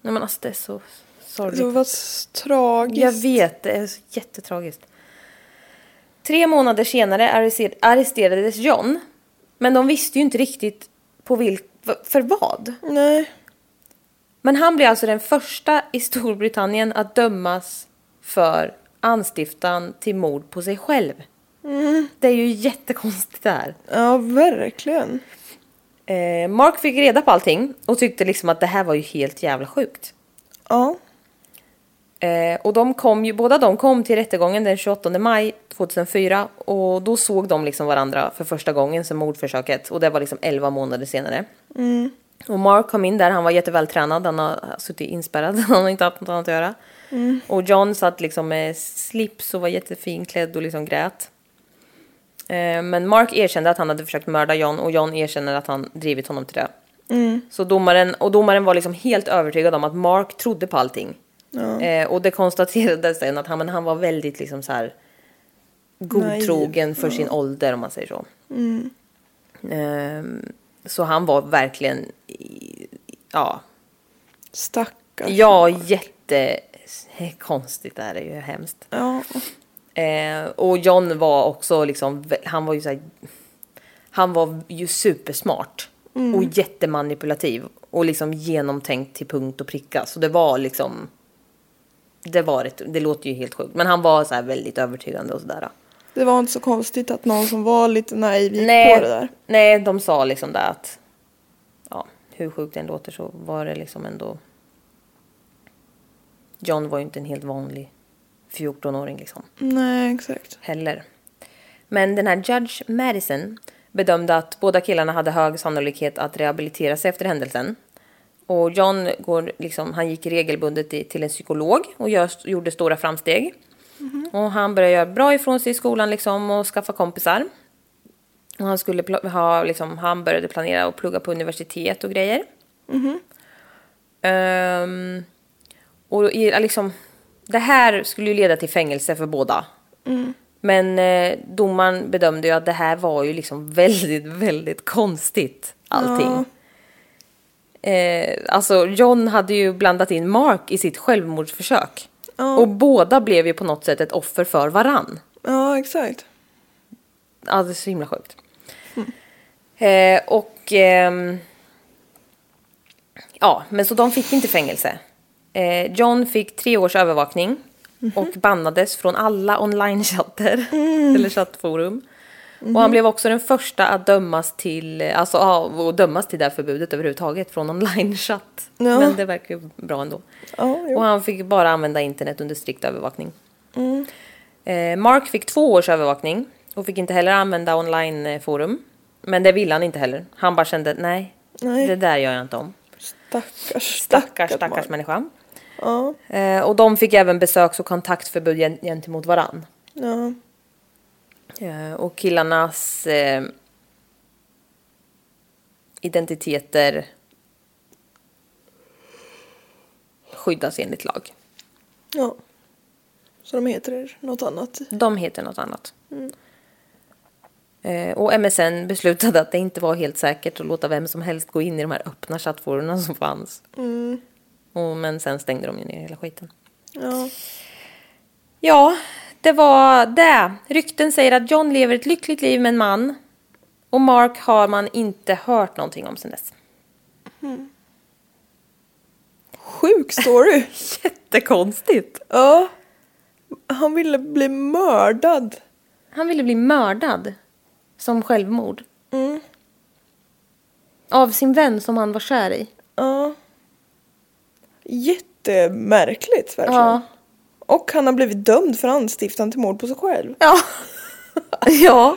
Nej men alltså det är så sorgligt. Det var tragiskt. Jag vet, det är jättetragiskt. Tre månader senare arrester- arresterades John. Men de visste ju inte riktigt på vilk, för vad. Nej. Men han blev alltså den första i Storbritannien att dömas för anstiftan till mord på sig själv. Det är ju jättekonstigt det här. Ja, verkligen. Eh, Mark fick reda på allting och tyckte liksom att det här var ju helt jävla sjukt. Ja. Eh, och de kom ju, båda de kom till rättegången den 28 maj 2004 och då såg de liksom varandra för första gången som mordförsöket och det var liksom 11 månader senare. Och Mark kom in där, han var jättevältränad, han har suttit inspärrad, *laughs* han har inte haft något annat att göra. Och John satt liksom med slips och var jättefin klädd och liksom grät. Eh, men Mark erkände att han hade försökt mörda John och John erkänner att han drivit honom till det. Så domaren, och domaren var liksom helt övertygad om att Mark trodde på allting. Eh, och det konstaterades sen att han, men han var väldigt liksom så här godtrogen för sin ålder om man säger så. Ehm, så han var verkligen, ja, Stackars. ja jättekonstigt är det ju hemskt. Ja. Eh, och John var också liksom, han var ju så här, han var ju supersmart och jättemanipulativ och liksom genomtänkt till punkt och pricka. Så det var liksom, det var ett, det låter ju helt sjukt, men han var så här väldigt övertygande och sådär. Det var inte så konstigt att någon som var lite naiv gick Nej, på det där. nej, de sa liksom det att, ja, hur sjukt det än låter så var det liksom ändå, John var ju inte en helt vanlig 14-åring liksom. Nej, exakt. heller. Men den här Judge Madison bedömde att båda killarna hade hög sannolikhet att rehabilitera sig efter händelsen. Och John går liksom, han gick regelbundet till en psykolog och gör, gjorde stora framsteg. Och han började göra bra ifrån sig i skolan liksom och skaffa kompisar. Och han skulle ha, liksom, han började planera och plugga på universitet och grejer. Ehm, och i, liksom, det här skulle ju leda till fängelse för båda. Men eh, domaren bedömde ju att det här var ju liksom väldigt, väldigt konstigt allting. Eh, alltså John hade ju blandat in Mark i sitt självmordsförsök. Och båda blev ju på något sätt ett offer för varann. Ja, exakt. Ja, det är så himla sjukt. Eh, och... ehm, ja, men så de fick inte fängelse. Eh, John fick tre års övervakning och bannades från alla online-chatter eller chattforum. Och han blev också den första att dömas till, alltså, och dömas till det här förbudet överhuvudtaget från online-chatt. Ja. Men det verkar ju bra ändå. Ja. Och han fick bara använda internet under strikt övervakning. Eh, Mark fick två års övervakning och fick inte heller använda online-forum. Men det ville han inte heller. Han bara kände, nej, Nej. det där gör jag inte om. Stackars, Stackars, stackars Mark. människa. Ja, Eh, och de fick även besöks och kontaktförbud gen- gentemot varann. ja. Eh, och killarnas eh, identiteter skyddas enligt lag. ja. Så de heter något annat. De heter något annat. Eh, och MSN beslutade att det inte var helt säkert att låta vem som helst gå in i de här öppna chattforumen som fanns. Och, men sen stängde de ju ner hela skiten. Ja. Ja, det var det. Rykten säger att John lever ett lyckligt liv med en man. Och Mark har man inte hört någonting om sen dess. Sjuk story. *laughs* Jättekonstigt. ja. Han ville bli mördad. Han ville bli mördad. Som självmord. Mm. Av sin vän som han var kär i. Ja. Jättemärkligt verkligen. Ja. Och han har blivit dömd för anstiftan till mord på sig själv. Ja. *laughs* ja.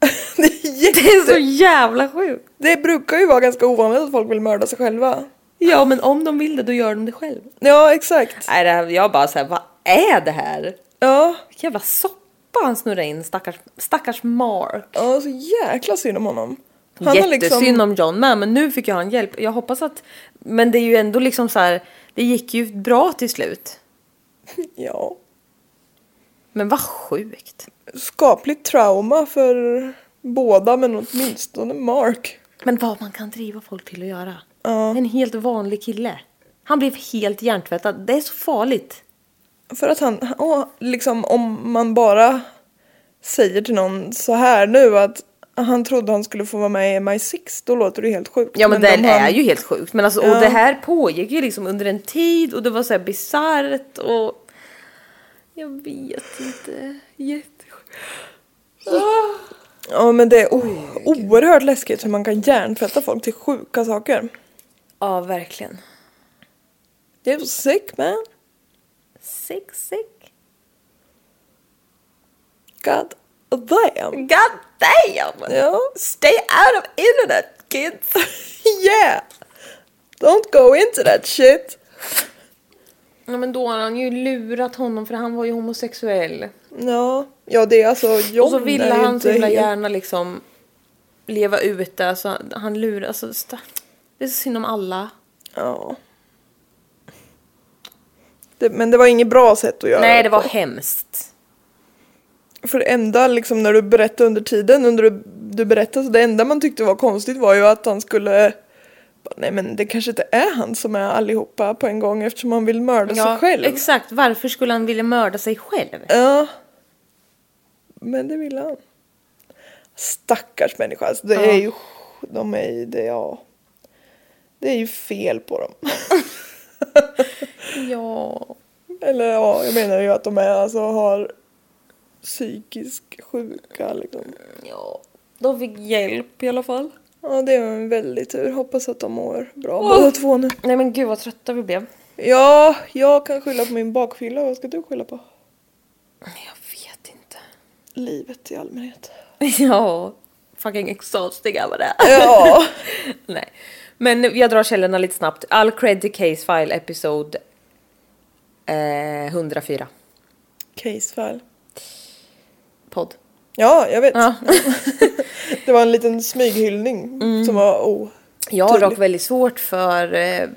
*laughs* Det är, jätte... Det är så jävla sjukt. det brukar ju vara ganska ovanligt att folk vill mörda sig själva. Ja, men om de vill det, då gör de det själv. Ja, exakt. Nej, det här, jag bara såhär, vad är det här? Ja, Vilken jävla soppa han snurrar in, stackars, stackars Mark. ja så jäkla synd om honom. Han har Jättesynd liksom... om John med, men nu fick jag han hjälp. Jag hoppas att, men det är ju ändå liksom så här, det gick ju bra till slut. *laughs* Ja. Men vad sjukt. Skapligt trauma för båda, men åtminstone Mark. Men vad man kan driva folk till att göra. Ja. En helt vanlig kille. Han blev helt hjärntvättad. Det är så farligt. För att han, åh, liksom om man bara säger till någon så här nu att han trodde han skulle få vara med i MI6, då låter det helt sjukt. Ja men, det om är han- ju helt sjukt. Men alltså, Ja. och det här pågick ju liksom under en tid och det var så här bisarrt och... Jag vet inte. Jättesjukt. Ja men det är o- oerhört läskigt hur man kan hjärntvätta folk till sjuka saker. Ja, verkligen. You're sick man. Sick, sick. God damn. God damn! Ja. Stay out of internet kids! *laughs* yeah! Don't go into that shit. Ja men då har han ju lurat honom för han var ju homosexuell. Ja, ja det är alltså John och så ville han så himla gärna liksom leva ut det så han lurar, alltså det är så synd om alla. Ja. Det, men det var inget bra sätt att göra Nej det var på. hemskt. För det enda liksom när du berättade under tiden, under du, du berättade, så det enda man tyckte var konstigt var ju att han skulle Nej men det kanske inte är han som är allihopa på en gång eftersom han vill mörda sig själv. exakt. Varför skulle han vilja mörda sig själv? Ja. Men det ville han. Stackars människa. Alltså, det Ja. är ju... De är ju... Det, ja. det är ju fel på dem. *laughs* Ja. Eller ja, jag menar ju att de är, alltså, har psykisk sjuka liksom. Ja. De fick hjälp i alla fall. Ja, det är en väldigt tur. Hoppas att de mår bra båda två nu. Nej men gud vad trötta vi blev. Ja, jag kan skylla på min bakfylla. Vad ska du skylla på? Jag vet inte. Livet i allmänhet. *laughs* Ja. Fucking exhausting var det. Ja. *laughs* Nej. Men jag drar källorna lite snabbt. All cred till Case File episod eh, 104. Case file. Podd. Ja, jag vet. Ja. *laughs* det var en liten smyghyllning som var oh. Jag har dock väldigt svårt för eh,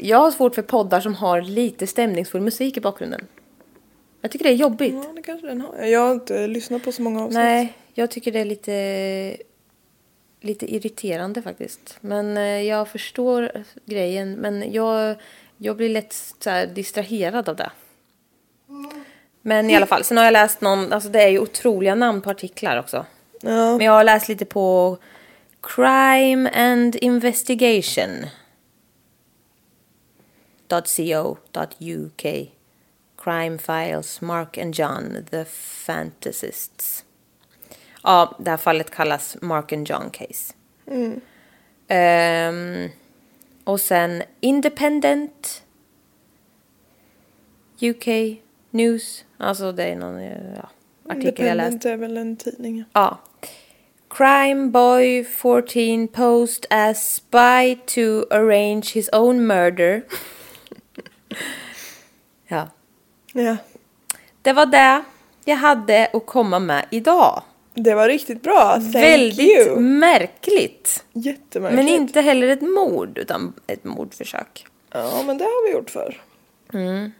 Jag har svårt för poddar som har lite stämningsfull musik i bakgrunden. Jag tycker det är jobbigt. Ja, det kanske den har. Jag har inte lyssnat på så många avsnitt. Nej, jag tycker det är lite lite irriterande faktiskt. Men eh, jag förstår grejen. Men jag, jag blir lätt så distraherad av det. Men i alla fall, sen har jag läst någon, alltså det är ju otroliga namn på artiklar också. Ja. Men jag har läst lite på Crime and Investigation. .co.uk Crime Files Mark and John The Fantasists. Ja, det här fallet kallas Mark and John Case. Ehm, och sen Independent UK News. Alltså det är någon eh, ja, artikel jag läst. Är väl en tidning. Ja. Crime boy 14 posed as spy to arrange his own murder. *laughs* ja. Ja. Det var det jag hade att komma med idag. Det var riktigt bra. Thank Väldigt you. märkligt. Jättemärkligt. Men inte heller ett mord, utan ett mordförsök. Ja, men det har vi gjort för. Så det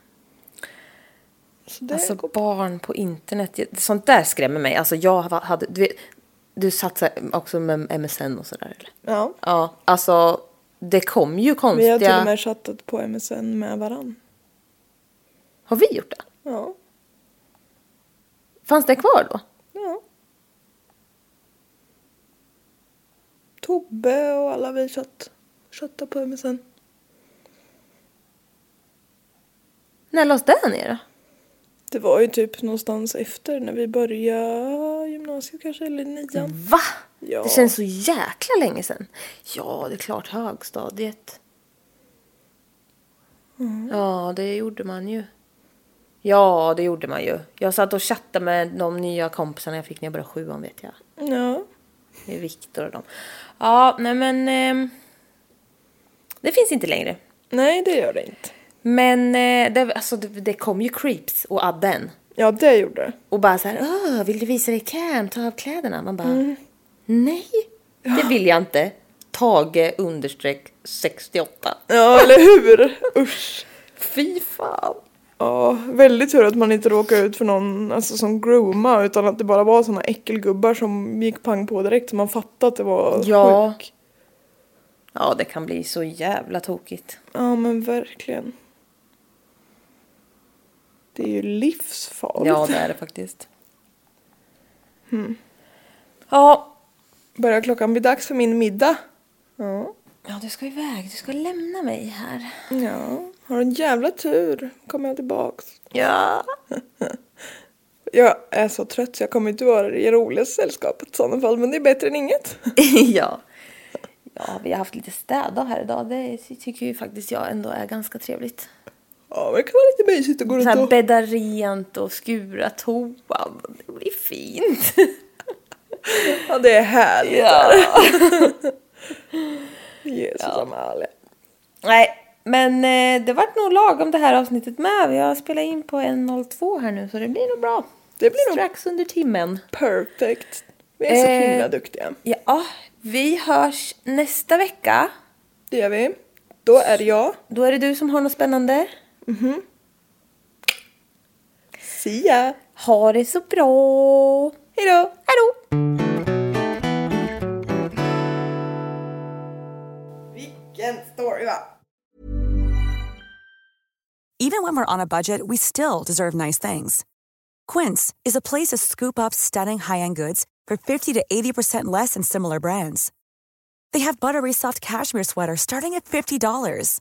Alltså går barn på internet, sånt där skrämmer mig. Alltså jag hade, du vet, du satsar också med MSN och sådär eller? Ja. Ja, alltså det kom ju Vi har konstiga... till och med chattat på MSN med varann. Har vi gjort det? Ja. Fanns det kvar då? Ja. Tobbe och alla vi chatt, chattar på MSN. När lades det ner då? Det var ju typ någonstans efter när vi började gymnasiet kanske, eller nian. Va? Ja. Det känns så jäkla länge sedan. Ja, det är klart högstadiet. Ja, det gjorde man ju. Ja, det gjorde man ju. Jag satt och chattade med de nya kompisarna jag fick när jag började sjuan vet jag. Ja. Med Viktor och dem. Ja, nej men... ehm, det finns inte längre. Nej, det gör det inte. Men eh, det, alltså, det, det kom ju creeps och adden. Ja, det gjorde det. Och bara så här, Åh, vill du visa dig cam? Ta av kläderna. Man bara, nej, det vill jag inte. Tage understreck 68. Ja, eller hur? Usch. Fy fan. Ja, väldigt tur att man inte råkade ut för någon alltså, som grooma utan att det bara var såna äckelgubbar som gick pang på direkt så man fattade att det var Ja. sjuk. Ja, det kan bli så jävla tokigt. Ja, men verkligen. Det är ju livsfarligt. Ja, det är det faktiskt. Ja. Börjar klockan bli dags för min middag? Ja. Ja, du ska iväg. Du ska lämna mig här. Ja, har en jävla tur. Kommer jag tillbaks. Ja. *laughs* Jag är så trött så jag kommer inte vara i det roligaste sällskapet i sådana fall men det är bättre än inget. *laughs* ja. Ja, vi har haft lite städdag här idag. Det tycker ju faktiskt jag ändå är ganska trevligt. Ja, det kan vara lite mysigt att gå Så runt och... bädda rent och skura toan. Det blir fint. Ja, det är härligt. Ja. *laughs* Jesus Amalia. Nej, men eh, det vart nog lagom det här avsnittet med. Vi har spelat in på 1.02 här nu så det blir nog bra. Det blir nog Strax under timmen. perfect. Vi är så Eh. himla duktiga. Ja, vi hörs nästa vecka. Det gör vi. Då är det jag. Då är det du som har något spännande. Mm-hmm. See ya. Ha det så bra. Hejdå. Hejdå! Vilken story va? Even when we're on a budget, we still deserve nice things. Quince is a place to scoop up stunning high-end goods for 50 to 80% less than similar brands. They have buttery soft cashmere sweaters starting at $50,